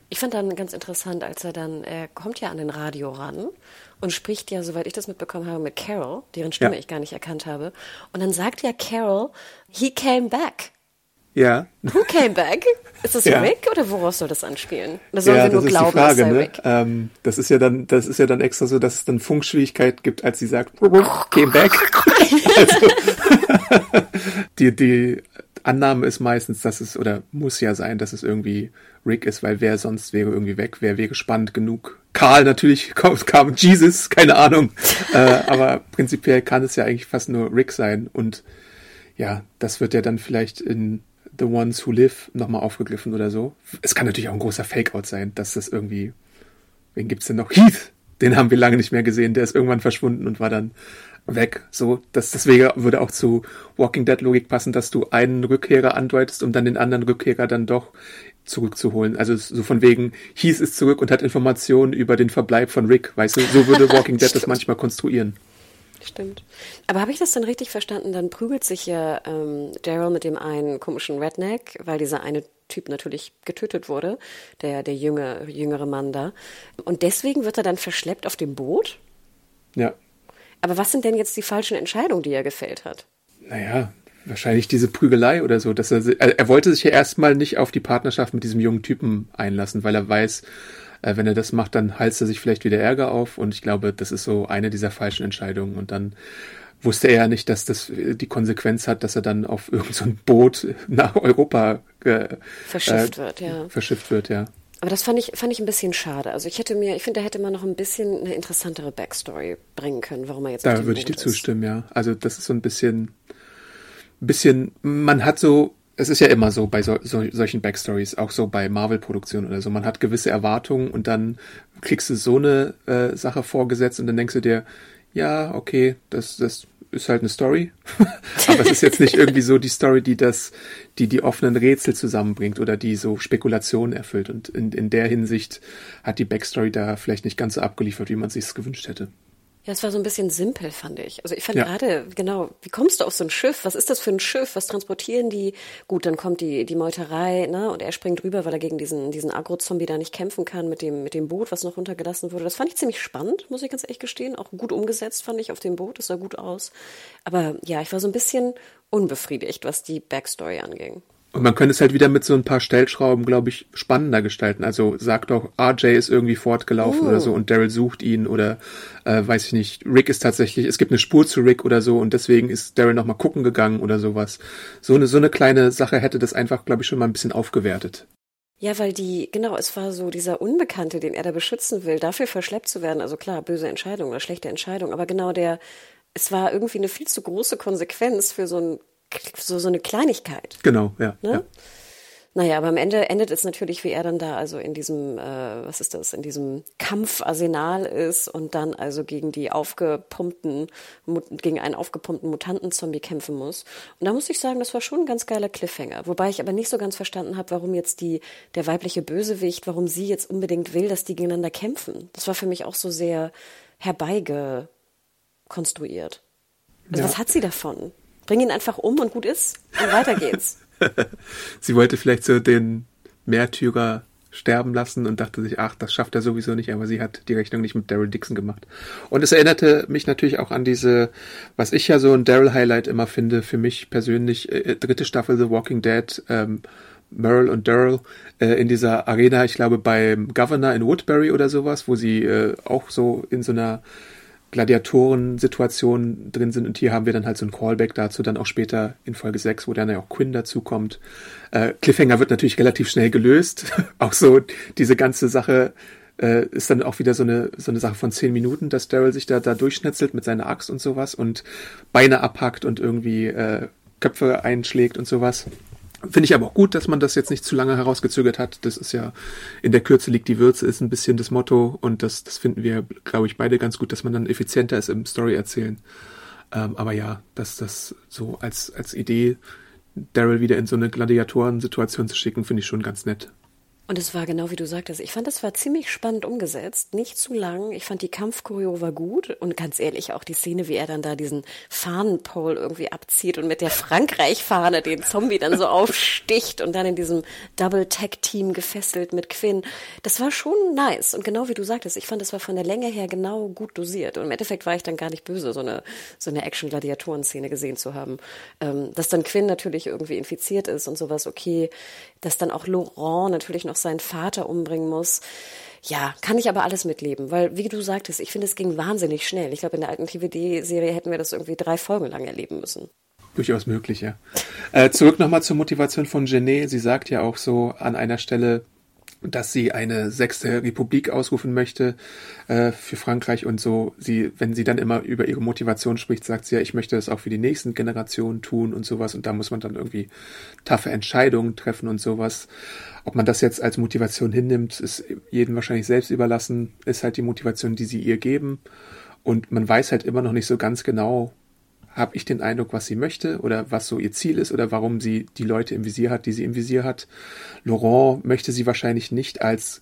S2: Ich fand dann ganz interessant, als er dann, er kommt ja an den Radio ran und spricht ja, soweit ich das mitbekommen habe, mit Carol, deren Stimme ja. ich gar nicht erkannt habe. Und dann sagt ja Carol, he came back.
S1: Ja.
S2: Who came back? Ist das ja. Rick oder woraus soll das anspielen? Oder sollen
S1: ja,
S2: wir nur glauben,
S1: Frage,
S2: das
S1: ne?
S2: Rick?
S1: Ähm, das ist ja dann, das ist ja dann extra so, dass es dann Funkschwierigkeit gibt, als sie sagt, came back. also, die, die Annahme ist meistens, dass es, oder muss ja sein, dass es irgendwie Rick ist, weil wer sonst wäre irgendwie weg, wer wäre spannend genug. Karl natürlich, kam, kam Jesus, keine Ahnung. äh, aber prinzipiell kann es ja eigentlich fast nur Rick sein und ja, das wird ja dann vielleicht in The Ones Who Live nochmal aufgegriffen oder so. Es kann natürlich auch ein großer Fake-Out sein, dass das irgendwie. Wen gibt's denn noch? Heath! Den haben wir lange nicht mehr gesehen. Der ist irgendwann verschwunden und war dann weg. So, das, deswegen würde auch zu Walking Dead Logik passen, dass du einen Rückkehrer andeutest, um dann den anderen Rückkehrer dann doch zurückzuholen. Also so von wegen, Heath ist zurück und hat Informationen über den Verbleib von Rick. Weißt du, so würde Walking Dead das manchmal konstruieren.
S2: Stimmt. Aber habe ich das dann richtig verstanden? Dann prügelt sich ja ähm, Daryl mit dem einen komischen Redneck, weil dieser eine Typ natürlich getötet wurde, der, der junge, jüngere Mann da. Und deswegen wird er dann verschleppt auf dem Boot?
S1: Ja.
S2: Aber was sind denn jetzt die falschen Entscheidungen, die er gefällt hat?
S1: Naja, wahrscheinlich diese Prügelei oder so. Dass er, er wollte sich ja erstmal nicht auf die Partnerschaft mit diesem jungen Typen einlassen, weil er weiß, äh, wenn er das macht, dann heizt er sich vielleicht wieder Ärger auf und ich glaube, das ist so eine dieser falschen Entscheidungen und dann wusste er ja nicht, dass das die Konsequenz hat, dass er dann auf irgendein so Boot nach Europa
S2: äh, verschifft wird, ja.
S1: Verschifft wird, ja.
S2: Aber das fand ich, fand ich ein bisschen schade. Also ich hätte mir, ich finde, da hätte man noch ein bisschen eine interessantere Backstory bringen können, warum er jetzt
S1: Da würde ich dir zustimmen, ja. Also das ist so ein bisschen, bisschen, man hat so es ist ja immer so bei so, so, solchen Backstories, auch so bei Marvel-Produktionen oder so. Man hat gewisse Erwartungen und dann kriegst du so eine äh, Sache vorgesetzt und dann denkst du dir, ja, okay, das, das ist halt eine Story. Aber es ist jetzt nicht irgendwie so die Story, die das, die die offenen Rätsel zusammenbringt oder die so Spekulationen erfüllt. Und in, in der Hinsicht hat die Backstory da vielleicht nicht ganz so abgeliefert, wie man sich es gewünscht hätte.
S2: Ja, es war so ein bisschen simpel, fand ich. Also ich fand ja. gerade, genau, wie kommst du auf so ein Schiff? Was ist das für ein Schiff? Was transportieren die? Gut, dann kommt die, die Meuterei, ne? Und er springt rüber, weil er gegen diesen, diesen Agro-Zombie da nicht kämpfen kann mit dem, mit dem Boot, was noch runtergelassen wurde. Das fand ich ziemlich spannend, muss ich ganz ehrlich gestehen. Auch gut umgesetzt, fand ich, auf dem Boot. Das sah gut aus. Aber ja, ich war so ein bisschen unbefriedigt, was die Backstory anging.
S1: Und man könnte es halt wieder mit so ein paar Stellschrauben, glaube ich, spannender gestalten. Also sagt doch, RJ ist irgendwie fortgelaufen oh. oder so und Daryl sucht ihn oder äh, weiß ich nicht, Rick ist tatsächlich, es gibt eine Spur zu Rick oder so und deswegen ist Daryl nochmal gucken gegangen oder sowas. So eine, so eine kleine Sache hätte das einfach, glaube ich, schon mal ein bisschen aufgewertet.
S2: Ja, weil die, genau, es war so dieser Unbekannte, den er da beschützen will, dafür verschleppt zu werden. Also klar, böse Entscheidung oder schlechte Entscheidung, aber genau der, es war irgendwie eine viel zu große Konsequenz für so ein so, so eine Kleinigkeit.
S1: Genau, ja,
S2: ne?
S1: ja.
S2: Naja, aber am Ende endet es natürlich, wie er dann da also in diesem, äh, was ist das, in diesem Kampfarsenal ist und dann also gegen die aufgepumpten, gegen einen aufgepumpten Mutantenzombie kämpfen muss. Und da muss ich sagen, das war schon ein ganz geiler Cliffhanger. Wobei ich aber nicht so ganz verstanden habe, warum jetzt die, der weibliche Bösewicht, warum sie jetzt unbedingt will, dass die gegeneinander kämpfen. Das war für mich auch so sehr herbeigekonstruiert. Also ja. was hat sie davon? Bring ihn einfach um und gut ist. Und weiter geht's.
S1: Sie wollte vielleicht so den Märtyrer sterben lassen und dachte sich, ach, das schafft er sowieso nicht, aber sie hat die Rechnung nicht mit Daryl Dixon gemacht. Und es erinnerte mich natürlich auch an diese, was ich ja so ein Daryl-Highlight immer finde, für mich persönlich, äh, dritte Staffel The Walking Dead, ähm, Merle und Daryl äh, in dieser Arena, ich glaube beim Governor in Woodbury oder sowas, wo sie äh, auch so in so einer Gladiatoren-Situation drin sind. Und hier haben wir dann halt so ein Callback dazu, dann auch später in Folge 6, wo dann ja auch Quinn dazukommt. Äh, Cliffhanger wird natürlich relativ schnell gelöst. auch so diese ganze Sache äh, ist dann auch wieder so eine, so eine Sache von zehn Minuten, dass Daryl sich da, da durchschnetzelt mit seiner Axt und sowas und Beine abhackt und irgendwie äh, Köpfe einschlägt und sowas. Finde ich aber auch gut, dass man das jetzt nicht zu lange herausgezögert hat. Das ist ja, in der Kürze liegt die Würze, ist ein bisschen das Motto und das, das finden wir, glaube ich, beide ganz gut, dass man dann effizienter ist im Story erzählen. Ähm, aber ja, dass das so als, als Idee, Daryl wieder in so eine Gladiatoren-Situation zu schicken, finde ich schon ganz nett.
S2: Und es war genau wie du sagtest. Ich fand, es war ziemlich spannend umgesetzt, nicht zu lang. Ich fand die Kampfchoreo war gut und ganz ehrlich auch die Szene, wie er dann da diesen Fahnenpol irgendwie abzieht und mit der Frankreich-Fahne den Zombie dann so aufsticht und dann in diesem Double-Tag-Team gefesselt mit Quinn. Das war schon nice und genau wie du sagtest, ich fand, es war von der Länge her genau gut dosiert und im Endeffekt war ich dann gar nicht böse, so eine so eine Action-Gladiatoren-Szene gesehen zu haben. Ähm, dass dann Quinn natürlich irgendwie infiziert ist und sowas, okay, dass dann auch Laurent natürlich noch seinen Vater umbringen muss. Ja, kann ich aber alles mitleben, weil, wie du sagtest, ich finde, es ging wahnsinnig schnell. Ich glaube, in der alten TVD-Serie hätten wir das irgendwie drei Folgen lang erleben müssen.
S1: Durchaus möglich, ja. Äh, zurück nochmal zur Motivation von Genet. Sie sagt ja auch so an einer Stelle, dass sie eine sechste Republik ausrufen möchte äh, für Frankreich und so. Sie, wenn sie dann immer über ihre Motivation spricht, sagt sie ja, ich möchte das auch für die nächsten Generationen tun und sowas. Und da muss man dann irgendwie taffe Entscheidungen treffen und sowas. Ob man das jetzt als Motivation hinnimmt, ist jedem wahrscheinlich selbst überlassen. Ist halt die Motivation, die sie ihr geben. Und man weiß halt immer noch nicht so ganz genau, habe ich den Eindruck, was sie möchte oder was so ihr Ziel ist oder warum sie die Leute im Visier hat, die sie im Visier hat. Laurent möchte sie wahrscheinlich nicht als,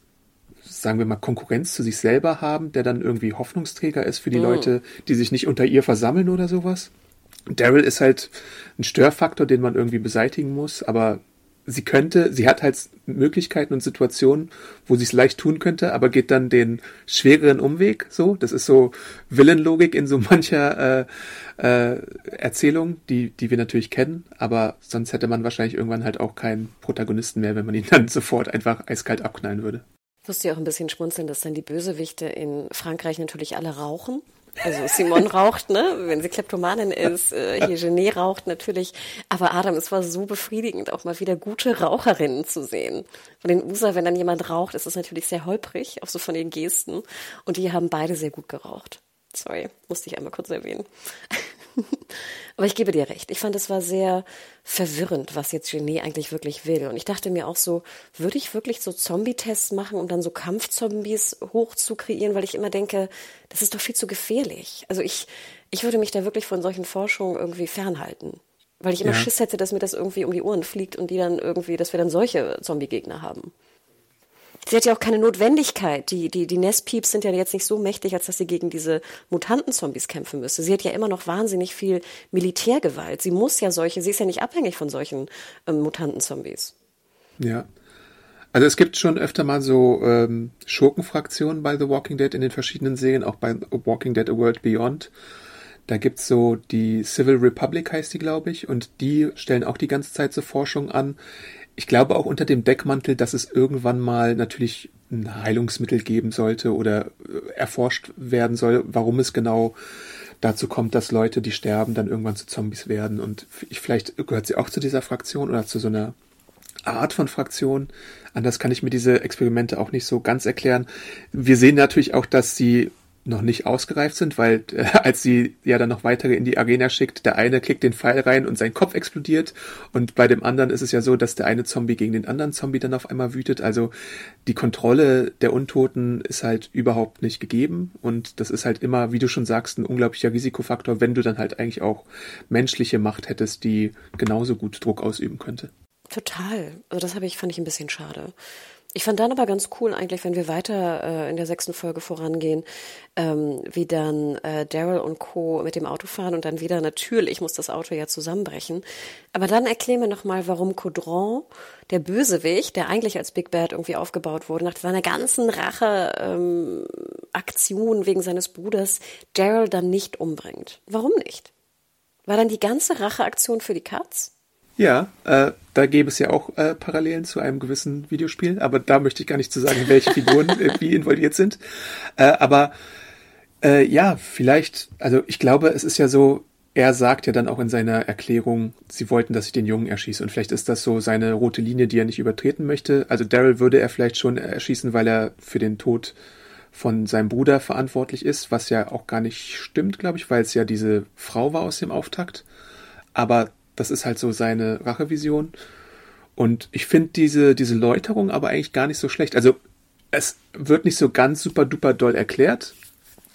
S1: sagen wir mal, Konkurrenz zu sich selber haben, der dann irgendwie Hoffnungsträger ist für die oh. Leute, die sich nicht unter ihr versammeln oder sowas. Daryl ist halt ein Störfaktor, den man irgendwie beseitigen muss, aber sie könnte, sie hat halt Möglichkeiten und Situationen, wo sie es leicht tun könnte, aber geht dann den schwereren Umweg. So, das ist so Villenlogik in so mancher äh, äh, Erzählung, die die wir natürlich kennen. Aber sonst hätte man wahrscheinlich irgendwann halt auch keinen Protagonisten mehr, wenn man ihn dann sofort einfach eiskalt abknallen würde.
S2: Ich musste ja auch ein bisschen schmunzeln, dass dann die Bösewichte in Frankreich natürlich alle rauchen. Also Simon raucht, ne? Wenn sie Kleptomanin ist, äh, hier raucht natürlich. Aber Adam, es war so befriedigend, auch mal wieder gute Raucherinnen zu sehen. Von den USA, wenn dann jemand raucht, ist es natürlich sehr holprig, auch so von den Gesten. Und die haben beide sehr gut geraucht. Sorry, musste ich einmal kurz erwähnen. Aber ich gebe dir recht. Ich fand, es war sehr verwirrend, was jetzt Genet eigentlich wirklich will. Und ich dachte mir auch so, würde ich wirklich so Zombie-Tests machen, um dann so Kampfzombies hoch zu kreieren? Weil ich immer denke, das ist doch viel zu gefährlich. Also ich, ich würde mich da wirklich von solchen Forschungen irgendwie fernhalten. Weil ich immer ja. Schiss hätte, dass mir das irgendwie um die Ohren fliegt und die dann irgendwie, dass wir dann solche Zombie-Gegner haben sie hat ja auch keine Notwendigkeit. Die, die, die Nestpieps sind ja jetzt nicht so mächtig, als dass sie gegen diese Mutantenzombies kämpfen müsste. Sie hat ja immer noch wahnsinnig viel Militärgewalt. Sie muss ja solche, sie ist ja nicht abhängig von solchen ähm, Mutantenzombies.
S1: Ja. Also es gibt schon öfter mal so ähm, Schurkenfraktionen bei The Walking Dead in den verschiedenen Serien, auch bei Walking Dead A World Beyond. Da gibt's so die Civil Republic heißt die, glaube ich, und die stellen auch die ganze Zeit so Forschung an ich glaube auch unter dem Deckmantel, dass es irgendwann mal natürlich ein Heilungsmittel geben sollte oder äh, erforscht werden soll, warum es genau dazu kommt, dass Leute, die sterben, dann irgendwann zu Zombies werden. Und ich, vielleicht gehört sie auch zu dieser Fraktion oder zu so einer Art von Fraktion. Anders kann ich mir diese Experimente auch nicht so ganz erklären. Wir sehen natürlich auch, dass sie noch nicht ausgereift sind, weil äh, als sie ja dann noch weitere in die Arena schickt, der eine klickt den Pfeil rein und sein Kopf explodiert und bei dem anderen ist es ja so, dass der eine Zombie gegen den anderen Zombie dann auf einmal wütet. Also die Kontrolle der Untoten ist halt überhaupt nicht gegeben und das ist halt immer, wie du schon sagst, ein unglaublicher Risikofaktor, wenn du dann halt eigentlich auch menschliche Macht hättest, die genauso gut Druck ausüben könnte.
S2: Total. Also das habe ich fand ich ein bisschen schade. Ich fand dann aber ganz cool eigentlich, wenn wir weiter äh, in der sechsten Folge vorangehen, ähm, wie dann äh, Daryl und Co. mit dem Auto fahren und dann wieder, natürlich muss das Auto ja zusammenbrechen. Aber dann erklären wir nochmal, warum Caudron, der Bösewicht, der eigentlich als Big Bad irgendwie aufgebaut wurde, nach seiner ganzen Rache-Aktion ähm, wegen seines Bruders, Daryl dann nicht umbringt. Warum nicht? War dann die ganze Racheaktion für die Katz?
S1: Ja, äh, da gäbe es ja auch äh, Parallelen zu einem gewissen Videospiel, aber da möchte ich gar nicht zu sagen, welche Figuren äh, wie involviert sind. Äh, aber äh, ja, vielleicht, also ich glaube, es ist ja so, er sagt ja dann auch in seiner Erklärung, sie wollten, dass ich den Jungen erschieße. Und vielleicht ist das so seine rote Linie, die er nicht übertreten möchte. Also Daryl würde er vielleicht schon erschießen, weil er für den Tod von seinem Bruder verantwortlich ist, was ja auch gar nicht stimmt, glaube ich, weil es ja diese Frau war aus dem Auftakt. Aber das ist halt so seine Rachevision. Und ich finde diese, diese Läuterung aber eigentlich gar nicht so schlecht. Also es wird nicht so ganz super duper doll erklärt,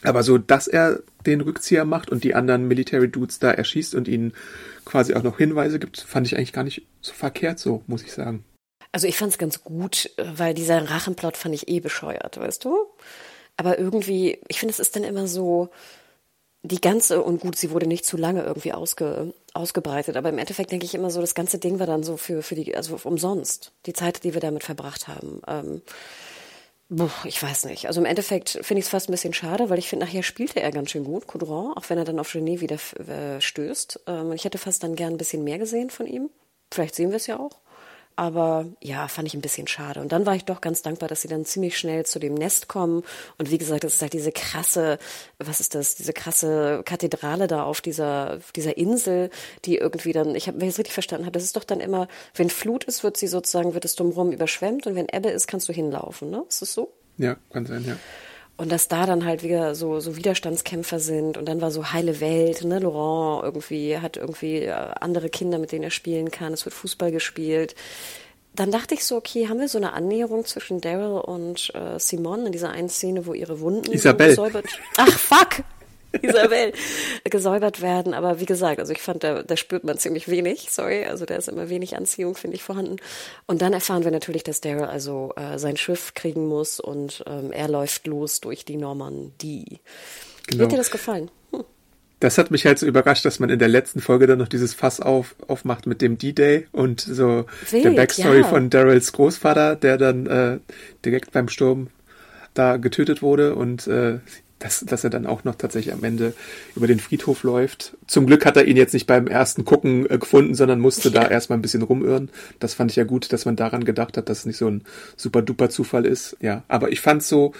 S1: aber so, dass er den Rückzieher macht und die anderen Military Dudes da erschießt und ihnen quasi auch noch Hinweise gibt, fand ich eigentlich gar nicht so verkehrt so, muss ich sagen.
S2: Also ich fand es ganz gut, weil dieser Rachenplot fand ich eh bescheuert, weißt du? Aber irgendwie, ich finde, es ist dann immer so, die ganze, und gut, sie wurde nicht zu lange irgendwie ausge, ausgebreitet, aber im Endeffekt denke ich immer so, das ganze Ding war dann so für, für die, also umsonst, die Zeit, die wir damit verbracht haben. Ähm, Buh, ich weiß nicht. Also im Endeffekt finde ich es fast ein bisschen schade, weil ich finde, nachher spielte er ganz schön gut, Coudron, auch wenn er dann auf Genet wieder äh, stößt. Ähm, ich hätte fast dann gern ein bisschen mehr gesehen von ihm. Vielleicht sehen wir es ja auch. Aber ja, fand ich ein bisschen schade. Und dann war ich doch ganz dankbar, dass sie dann ziemlich schnell zu dem Nest kommen. Und wie gesagt, das ist halt diese krasse, was ist das, diese krasse Kathedrale da auf dieser, dieser Insel, die irgendwie dann, ich habe, wenn ich es richtig verstanden habe, das ist doch dann immer, wenn Flut ist, wird sie sozusagen, wird es drumherum überschwemmt und wenn Ebbe ist, kannst du hinlaufen, ne? Ist das so?
S1: Ja, kann sein, ja.
S2: Und dass da dann halt wieder so, so Widerstandskämpfer sind und dann war so heile Welt, ne? Laurent irgendwie hat irgendwie äh, andere Kinder, mit denen er spielen kann. Es wird Fußball gespielt. Dann dachte ich so, okay, haben wir so eine Annäherung zwischen Daryl und äh, Simone in dieser einen Szene, wo ihre Wunden
S1: Isabel.
S2: So. Ach fuck! Isabel gesäubert werden. Aber wie gesagt, also ich fand, da, da spürt man ziemlich wenig, sorry. Also da ist immer wenig Anziehung, finde ich, vorhanden. Und dann erfahren wir natürlich, dass Daryl also äh, sein Schiff kriegen muss und ähm, er läuft los durch die Normandie. Genau. Wie hat dir das gefallen? Hm.
S1: Das hat mich halt so überrascht, dass man in der letzten Folge dann noch dieses Fass auf, aufmacht mit dem D-Day und so Wild, der Backstory ja. von Daryls Großvater, der dann äh, direkt beim Sturm da getötet wurde und äh, dass, dass er dann auch noch tatsächlich am Ende über den Friedhof läuft. Zum Glück hat er ihn jetzt nicht beim ersten Gucken äh, gefunden, sondern musste ja. da erstmal ein bisschen rumirren. Das fand ich ja gut, dass man daran gedacht hat, dass es nicht so ein super duper Zufall ist. Ja, aber ich fand so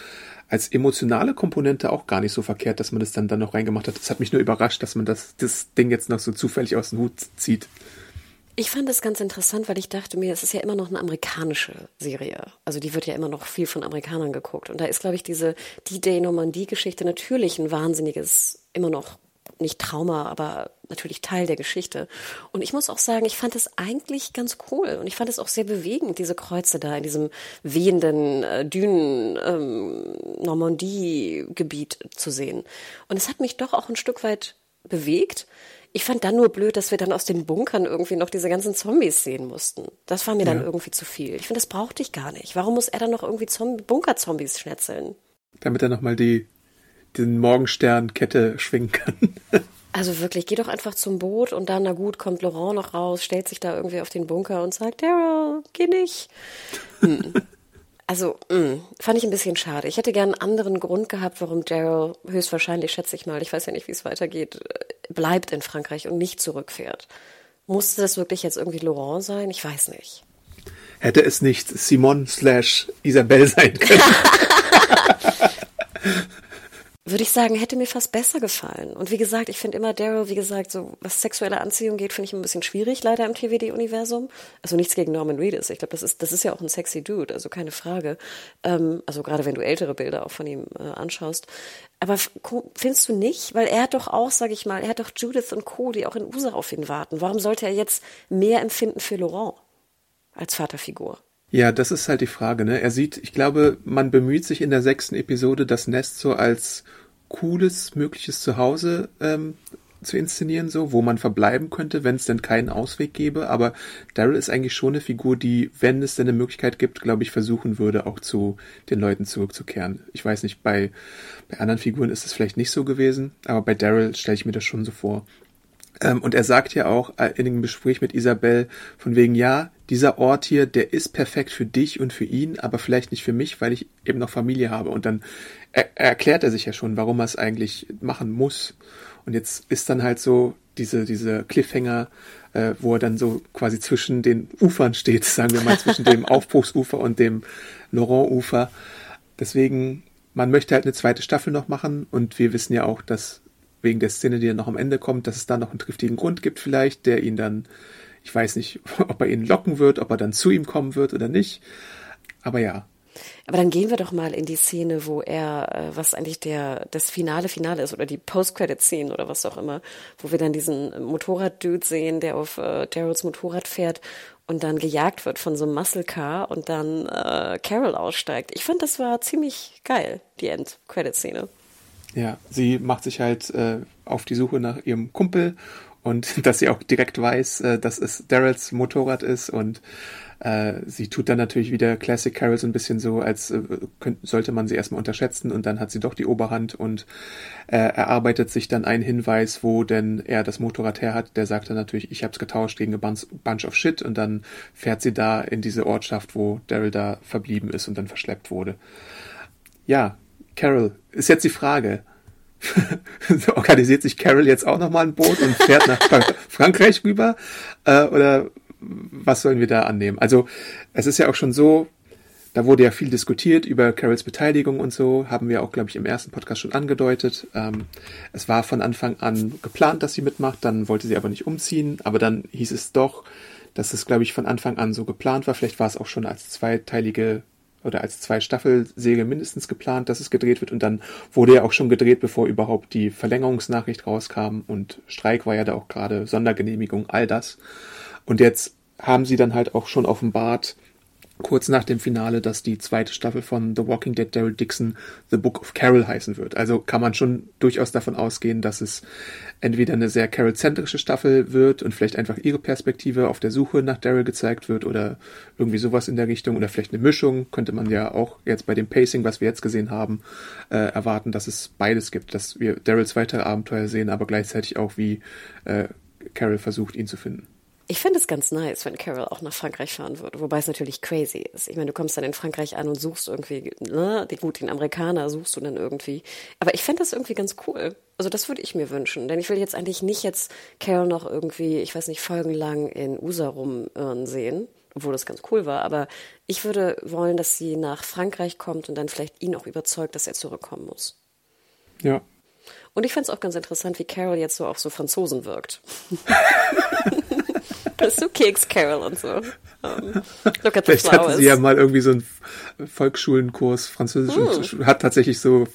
S1: als emotionale Komponente auch gar nicht so verkehrt, dass man das dann, dann noch reingemacht hat. Das hat mich nur überrascht, dass man das, das Ding jetzt noch so zufällig aus dem Hut zieht.
S2: Ich fand das ganz interessant, weil ich dachte mir, es ist ja immer noch eine amerikanische Serie. Also die wird ja immer noch viel von Amerikanern geguckt. Und da ist, glaube ich, diese D-Day-Normandie-Geschichte natürlich ein wahnsinniges, immer noch nicht Trauma, aber natürlich Teil der Geschichte. Und ich muss auch sagen, ich fand es eigentlich ganz cool und ich fand es auch sehr bewegend, diese Kreuze da in diesem wehenden äh, Dünen ähm, zu sehen. Und es hat mich doch auch ein Stück weit bewegt ich fand dann nur blöd, dass wir dann aus den Bunkern irgendwie noch diese ganzen Zombies sehen mussten. Das war mir ja. dann irgendwie zu viel. Ich finde, das brauchte ich gar nicht. Warum muss er dann noch irgendwie Bunker-Zombies schnetzeln?
S1: Damit er nochmal die, den Morgenstern-Kette schwingen kann.
S2: Also wirklich, geh doch einfach zum Boot und dann, na gut, kommt Laurent noch raus, stellt sich da irgendwie auf den Bunker und sagt, Daryl, geh nicht. Hm. Also, mh, mm, fand ich ein bisschen schade. Ich hätte gern einen anderen Grund gehabt, warum Daryl höchstwahrscheinlich, schätze ich mal, ich weiß ja nicht, wie es weitergeht, bleibt in Frankreich und nicht zurückfährt. Musste das wirklich jetzt irgendwie Laurent sein? Ich weiß nicht.
S1: Hätte es nicht Simon slash Isabelle sein können.
S2: würde ich sagen, hätte mir fast besser gefallen. Und wie gesagt, ich finde immer Daryl, wie gesagt, so was sexuelle Anziehung geht, finde ich ein bisschen schwierig, leider im TVD-Universum. Also nichts gegen Norman Reedus. Ich glaube, das ist, das ist ja auch ein sexy Dude, also keine Frage. Ähm, also gerade wenn du ältere Bilder auch von ihm äh, anschaust. Aber findest du nicht? Weil er hat doch auch, sag ich mal, er hat doch Judith und Co., die auch in USA auf ihn warten. Warum sollte er jetzt mehr empfinden für Laurent als Vaterfigur?
S1: Ja, das ist halt die Frage, ne? Er sieht, ich glaube, man bemüht sich in der sechsten Episode, das Nest so als cooles, mögliches Zuhause ähm, zu inszenieren, so, wo man verbleiben könnte, wenn es denn keinen Ausweg gäbe. Aber Daryl ist eigentlich schon eine Figur, die, wenn es denn eine Möglichkeit gibt, glaube ich, versuchen würde, auch zu den Leuten zurückzukehren. Ich weiß nicht, bei, bei anderen Figuren ist es vielleicht nicht so gewesen, aber bei Daryl stelle ich mir das schon so vor. Ähm, und er sagt ja auch äh, in dem Gespräch mit Isabel von wegen, ja, dieser Ort hier, der ist perfekt für dich und für ihn, aber vielleicht nicht für mich, weil ich eben noch Familie habe. Und dann er, erklärt er sich ja schon, warum er es eigentlich machen muss. Und jetzt ist dann halt so diese, diese Cliffhanger, äh, wo er dann so quasi zwischen den Ufern steht, sagen wir mal, zwischen dem Aufbruchsufer und dem Laurent-Ufer. Deswegen, man möchte halt eine zweite Staffel noch machen und wir wissen ja auch, dass wegen der Szene, die dann noch am Ende kommt, dass es da noch einen triftigen Grund gibt vielleicht, der ihn dann, ich weiß nicht, ob er ihn locken wird, ob er dann zu ihm kommen wird oder nicht. Aber ja,
S2: aber dann gehen wir doch mal in die Szene, wo er, äh, was eigentlich der, das finale Finale ist oder die Post-Credit-Szene oder was auch immer, wo wir dann diesen Motorrad-Dude sehen, der auf äh, Daryls Motorrad fährt und dann gejagt wird von so einem Muscle Car und dann äh, Carol aussteigt. Ich fand, das war ziemlich geil, die End-Credit-Szene.
S1: Ja, sie macht sich halt äh, auf die Suche nach ihrem Kumpel und dass sie auch direkt weiß, äh, dass es Daryls Motorrad ist und äh, sie tut dann natürlich wieder Classic Carol so ein bisschen so, als äh, könnte, sollte man sie erstmal unterschätzen und dann hat sie doch die Oberhand und äh, erarbeitet sich dann einen Hinweis, wo denn er das Motorrad her hat. Der sagt dann natürlich, ich hab's getauscht gegen bunch, bunch of shit und dann fährt sie da in diese Ortschaft, wo Daryl da verblieben ist und dann verschleppt wurde. Ja, Carol, ist jetzt die Frage. Organisiert sich Carol jetzt auch nochmal ein Boot und fährt nach Frankreich rüber? Äh, oder was sollen wir da annehmen? Also es ist ja auch schon so, da wurde ja viel diskutiert über Carols Beteiligung und so, haben wir auch, glaube ich, im ersten Podcast schon angedeutet. Ähm, es war von Anfang an geplant, dass sie mitmacht, dann wollte sie aber nicht umziehen, aber dann hieß es doch, dass es, glaube ich, von Anfang an so geplant war. Vielleicht war es auch schon als zweiteilige oder als zwei Staffelsäge mindestens geplant, dass es gedreht wird und dann wurde ja auch schon gedreht, bevor überhaupt die Verlängerungsnachricht rauskam und Streik war ja da auch gerade Sondergenehmigung, all das. Und jetzt haben sie dann halt auch schon offenbart, kurz nach dem Finale, dass die zweite Staffel von The Walking Dead Daryl Dixon The Book of Carol heißen wird. Also kann man schon durchaus davon ausgehen, dass es entweder eine sehr Carol-zentrische Staffel wird und vielleicht einfach ihre Perspektive auf der Suche nach Daryl gezeigt wird oder irgendwie sowas in der Richtung oder vielleicht eine Mischung. Könnte man ja auch jetzt bei dem Pacing, was wir jetzt gesehen haben, äh, erwarten, dass es beides gibt, dass wir Daryls weitere Abenteuer sehen, aber gleichzeitig auch wie äh, Carol versucht, ihn zu finden.
S2: Ich finde es ganz nice, wenn Carol auch nach Frankreich fahren würde, wobei es natürlich crazy ist. Ich meine, du kommst dann in Frankreich an und suchst irgendwie, ne, die gut, den Amerikaner suchst du dann irgendwie. Aber ich fände das irgendwie ganz cool. Also das würde ich mir wünschen, denn ich will jetzt eigentlich nicht jetzt Carol noch irgendwie, ich weiß nicht, folgenlang in USA rumirren sehen, obwohl das ganz cool war, aber ich würde wollen, dass sie nach Frankreich kommt und dann vielleicht ihn auch überzeugt, dass er zurückkommen muss.
S1: Ja.
S2: Und ich fände es auch ganz interessant, wie Carol jetzt so auf so Franzosen wirkt. Das ist so Keks Carol und so. Um,
S1: look at the Vielleicht hatte sie ja mal irgendwie so einen Volksschulenkurs Französisch hm. und hat tatsächlich so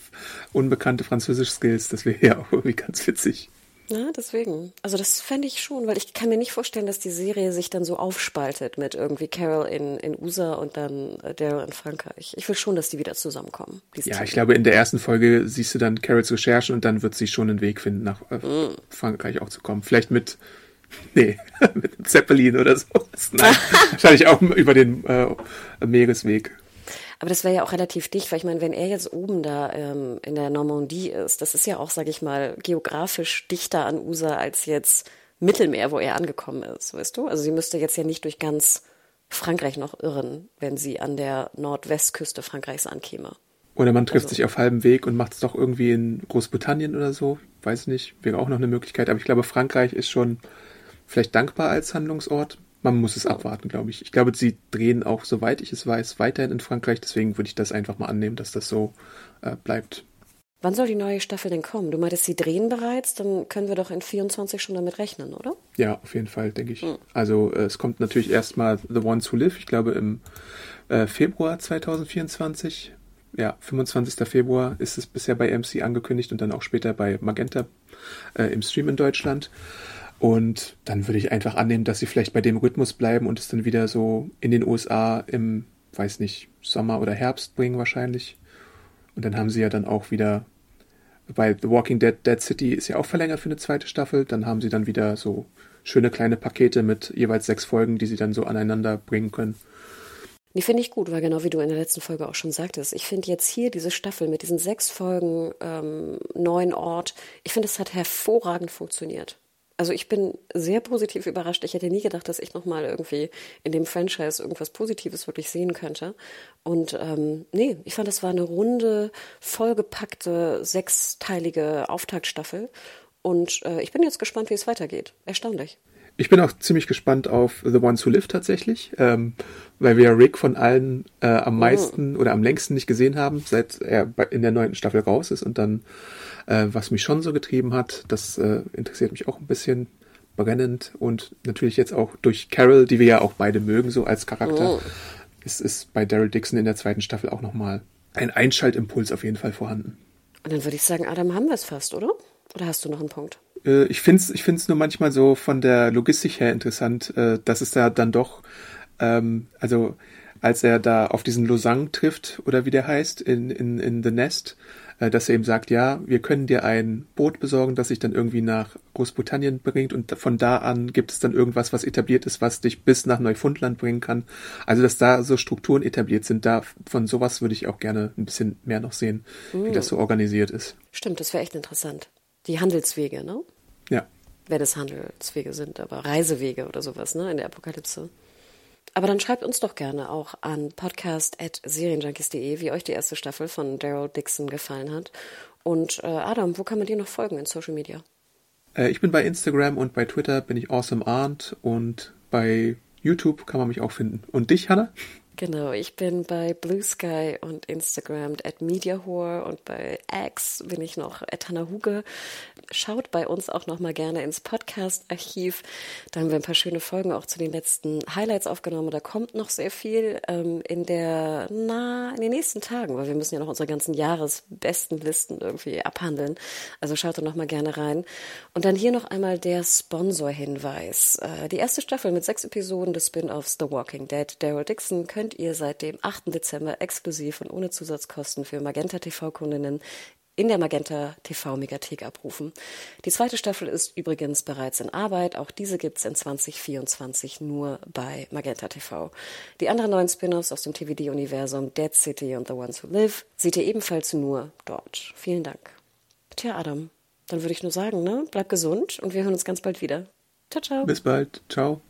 S1: unbekannte Französisch-Skills. Das wäre ja auch irgendwie ganz witzig.
S2: Ja, deswegen. Also das fände ich schon, weil ich kann mir nicht vorstellen, dass die Serie sich dann so aufspaltet mit irgendwie Carol in, in USA und dann äh, Daryl in Frankreich. Ich will schon, dass die wieder zusammenkommen.
S1: Ja, Team. ich glaube, in der ersten Folge siehst du dann Carols Recherchen und dann wird sie schon einen Weg finden, nach äh, mm. Frankreich auch zu kommen. Vielleicht mit Nee, mit dem Zeppelin oder so. Nein, wahrscheinlich auch über den äh, Meeresweg.
S2: Aber das wäre ja auch relativ dicht, weil ich meine, wenn er jetzt oben da ähm, in der Normandie ist, das ist ja auch, sag ich mal, geografisch dichter an USA als jetzt Mittelmeer, wo er angekommen ist, weißt du? Also sie müsste jetzt ja nicht durch ganz Frankreich noch irren, wenn sie an der Nordwestküste Frankreichs ankäme.
S1: Oder man trifft also. sich auf halbem Weg und macht es doch irgendwie in Großbritannien oder so. Weiß nicht, wäre auch noch eine Möglichkeit. Aber ich glaube, Frankreich ist schon vielleicht dankbar als Handlungsort. Man muss es abwarten, glaube ich. Ich glaube, sie drehen auch, soweit ich es weiß, weiterhin in Frankreich. Deswegen würde ich das einfach mal annehmen, dass das so äh, bleibt.
S2: Wann soll die neue Staffel denn kommen? Du meintest, sie drehen bereits, dann können wir doch in 24 schon damit rechnen, oder?
S1: Ja, auf jeden Fall, denke ich. Mhm. Also äh, es kommt natürlich erstmal The Ones Who Live, ich glaube im äh, Februar 2024. Ja, 25. Februar ist es bisher bei MC angekündigt und dann auch später bei Magenta äh, im Stream in Deutschland. Und dann würde ich einfach annehmen, dass sie vielleicht bei dem Rhythmus bleiben und es dann wieder so in den USA im, weiß nicht, Sommer oder Herbst bringen wahrscheinlich. Und dann haben sie ja dann auch wieder, bei The Walking Dead, Dead City ist ja auch verlängert für eine zweite Staffel. Dann haben sie dann wieder so schöne kleine Pakete mit jeweils sechs Folgen, die sie dann so aneinander bringen können.
S2: Die finde ich gut, weil genau wie du in der letzten Folge auch schon sagtest, ich finde jetzt hier diese Staffel mit diesen sechs Folgen, ähm, neuen Ort, ich finde, es hat hervorragend funktioniert. Also ich bin sehr positiv überrascht. Ich hätte nie gedacht, dass ich nochmal irgendwie in dem Franchise irgendwas Positives wirklich sehen könnte. Und ähm, nee, ich fand, das war eine runde, vollgepackte, sechsteilige Auftaktstaffel. Und äh, ich bin jetzt gespannt, wie es weitergeht. Erstaunlich.
S1: Ich bin auch ziemlich gespannt auf The Ones Who Live tatsächlich, ähm, weil wir Rick von allen äh, am meisten oh. oder am längsten nicht gesehen haben, seit er in der neunten Staffel raus ist. Und dann, äh, was mich schon so getrieben hat, das äh, interessiert mich auch ein bisschen brennend. Und natürlich jetzt auch durch Carol, die wir ja auch beide mögen, so als Charakter, oh. ist, ist bei Daryl Dixon in der zweiten Staffel auch nochmal ein Einschaltimpuls auf jeden Fall vorhanden.
S2: Und dann würde ich sagen, Adam, haben wir es fast, oder? Oder hast du noch einen Punkt?
S1: Äh, ich finde es ich find's nur manchmal so von der Logistik her interessant, äh, dass es da dann doch, ähm, also als er da auf diesen Lausanne trifft, oder wie der heißt, in, in, in The Nest, äh, dass er ihm sagt, ja, wir können dir ein Boot besorgen, das sich dann irgendwie nach Großbritannien bringt und von da an gibt es dann irgendwas, was etabliert ist, was dich bis nach Neufundland bringen kann. Also, dass da so Strukturen etabliert sind, da von sowas würde ich auch gerne ein bisschen mehr noch sehen, mhm. wie das so organisiert ist.
S2: Stimmt, das wäre echt interessant. Die Handelswege, ne?
S1: Ja.
S2: Wer das Handelswege sind, aber Reisewege oder sowas, ne, in der Apokalypse. Aber dann schreibt uns doch gerne auch an podcast.serienjunkies.de, wie euch die erste Staffel von Daryl Dixon gefallen hat. Und äh, Adam, wo kann man dir noch folgen in Social Media?
S1: Äh, ich bin bei Instagram und bei Twitter bin ich Awesome Arndt und bei YouTube kann man mich auch finden. Und dich, Hannah?
S2: Genau, ich bin bei Blue Sky und Instagram at MediaHore und bei X bin ich noch at Hannah Huge. Schaut bei uns auch noch mal gerne ins Podcast-Archiv. Da haben wir ein paar schöne Folgen auch zu den letzten Highlights aufgenommen. Da kommt noch sehr viel ähm, in der, na, in den nächsten Tagen, weil wir müssen ja noch unsere ganzen Jahresbesten Listen irgendwie abhandeln. Also schaut da noch mal gerne rein. Und dann hier noch einmal der Sponsor-Hinweis. Äh, die erste Staffel mit sechs Episoden des Spin-offs The Walking Dead. Daryl Dixon könnt könnt ihr seit dem 8. Dezember exklusiv und ohne Zusatzkosten für Magenta TV-Kundinnen in der Magenta TV Megathek abrufen. Die zweite Staffel ist übrigens bereits in Arbeit. Auch diese gibt es in 2024 nur bei Magenta TV. Die anderen neuen Spin-offs aus dem TVD-Universum Dead City und The Ones Who Live seht ihr ebenfalls nur dort. Vielen Dank. Tja, Adam, dann würde ich nur sagen, ne? Bleib gesund und wir hören uns ganz bald wieder. Ciao, ciao.
S1: Bis bald. Ciao.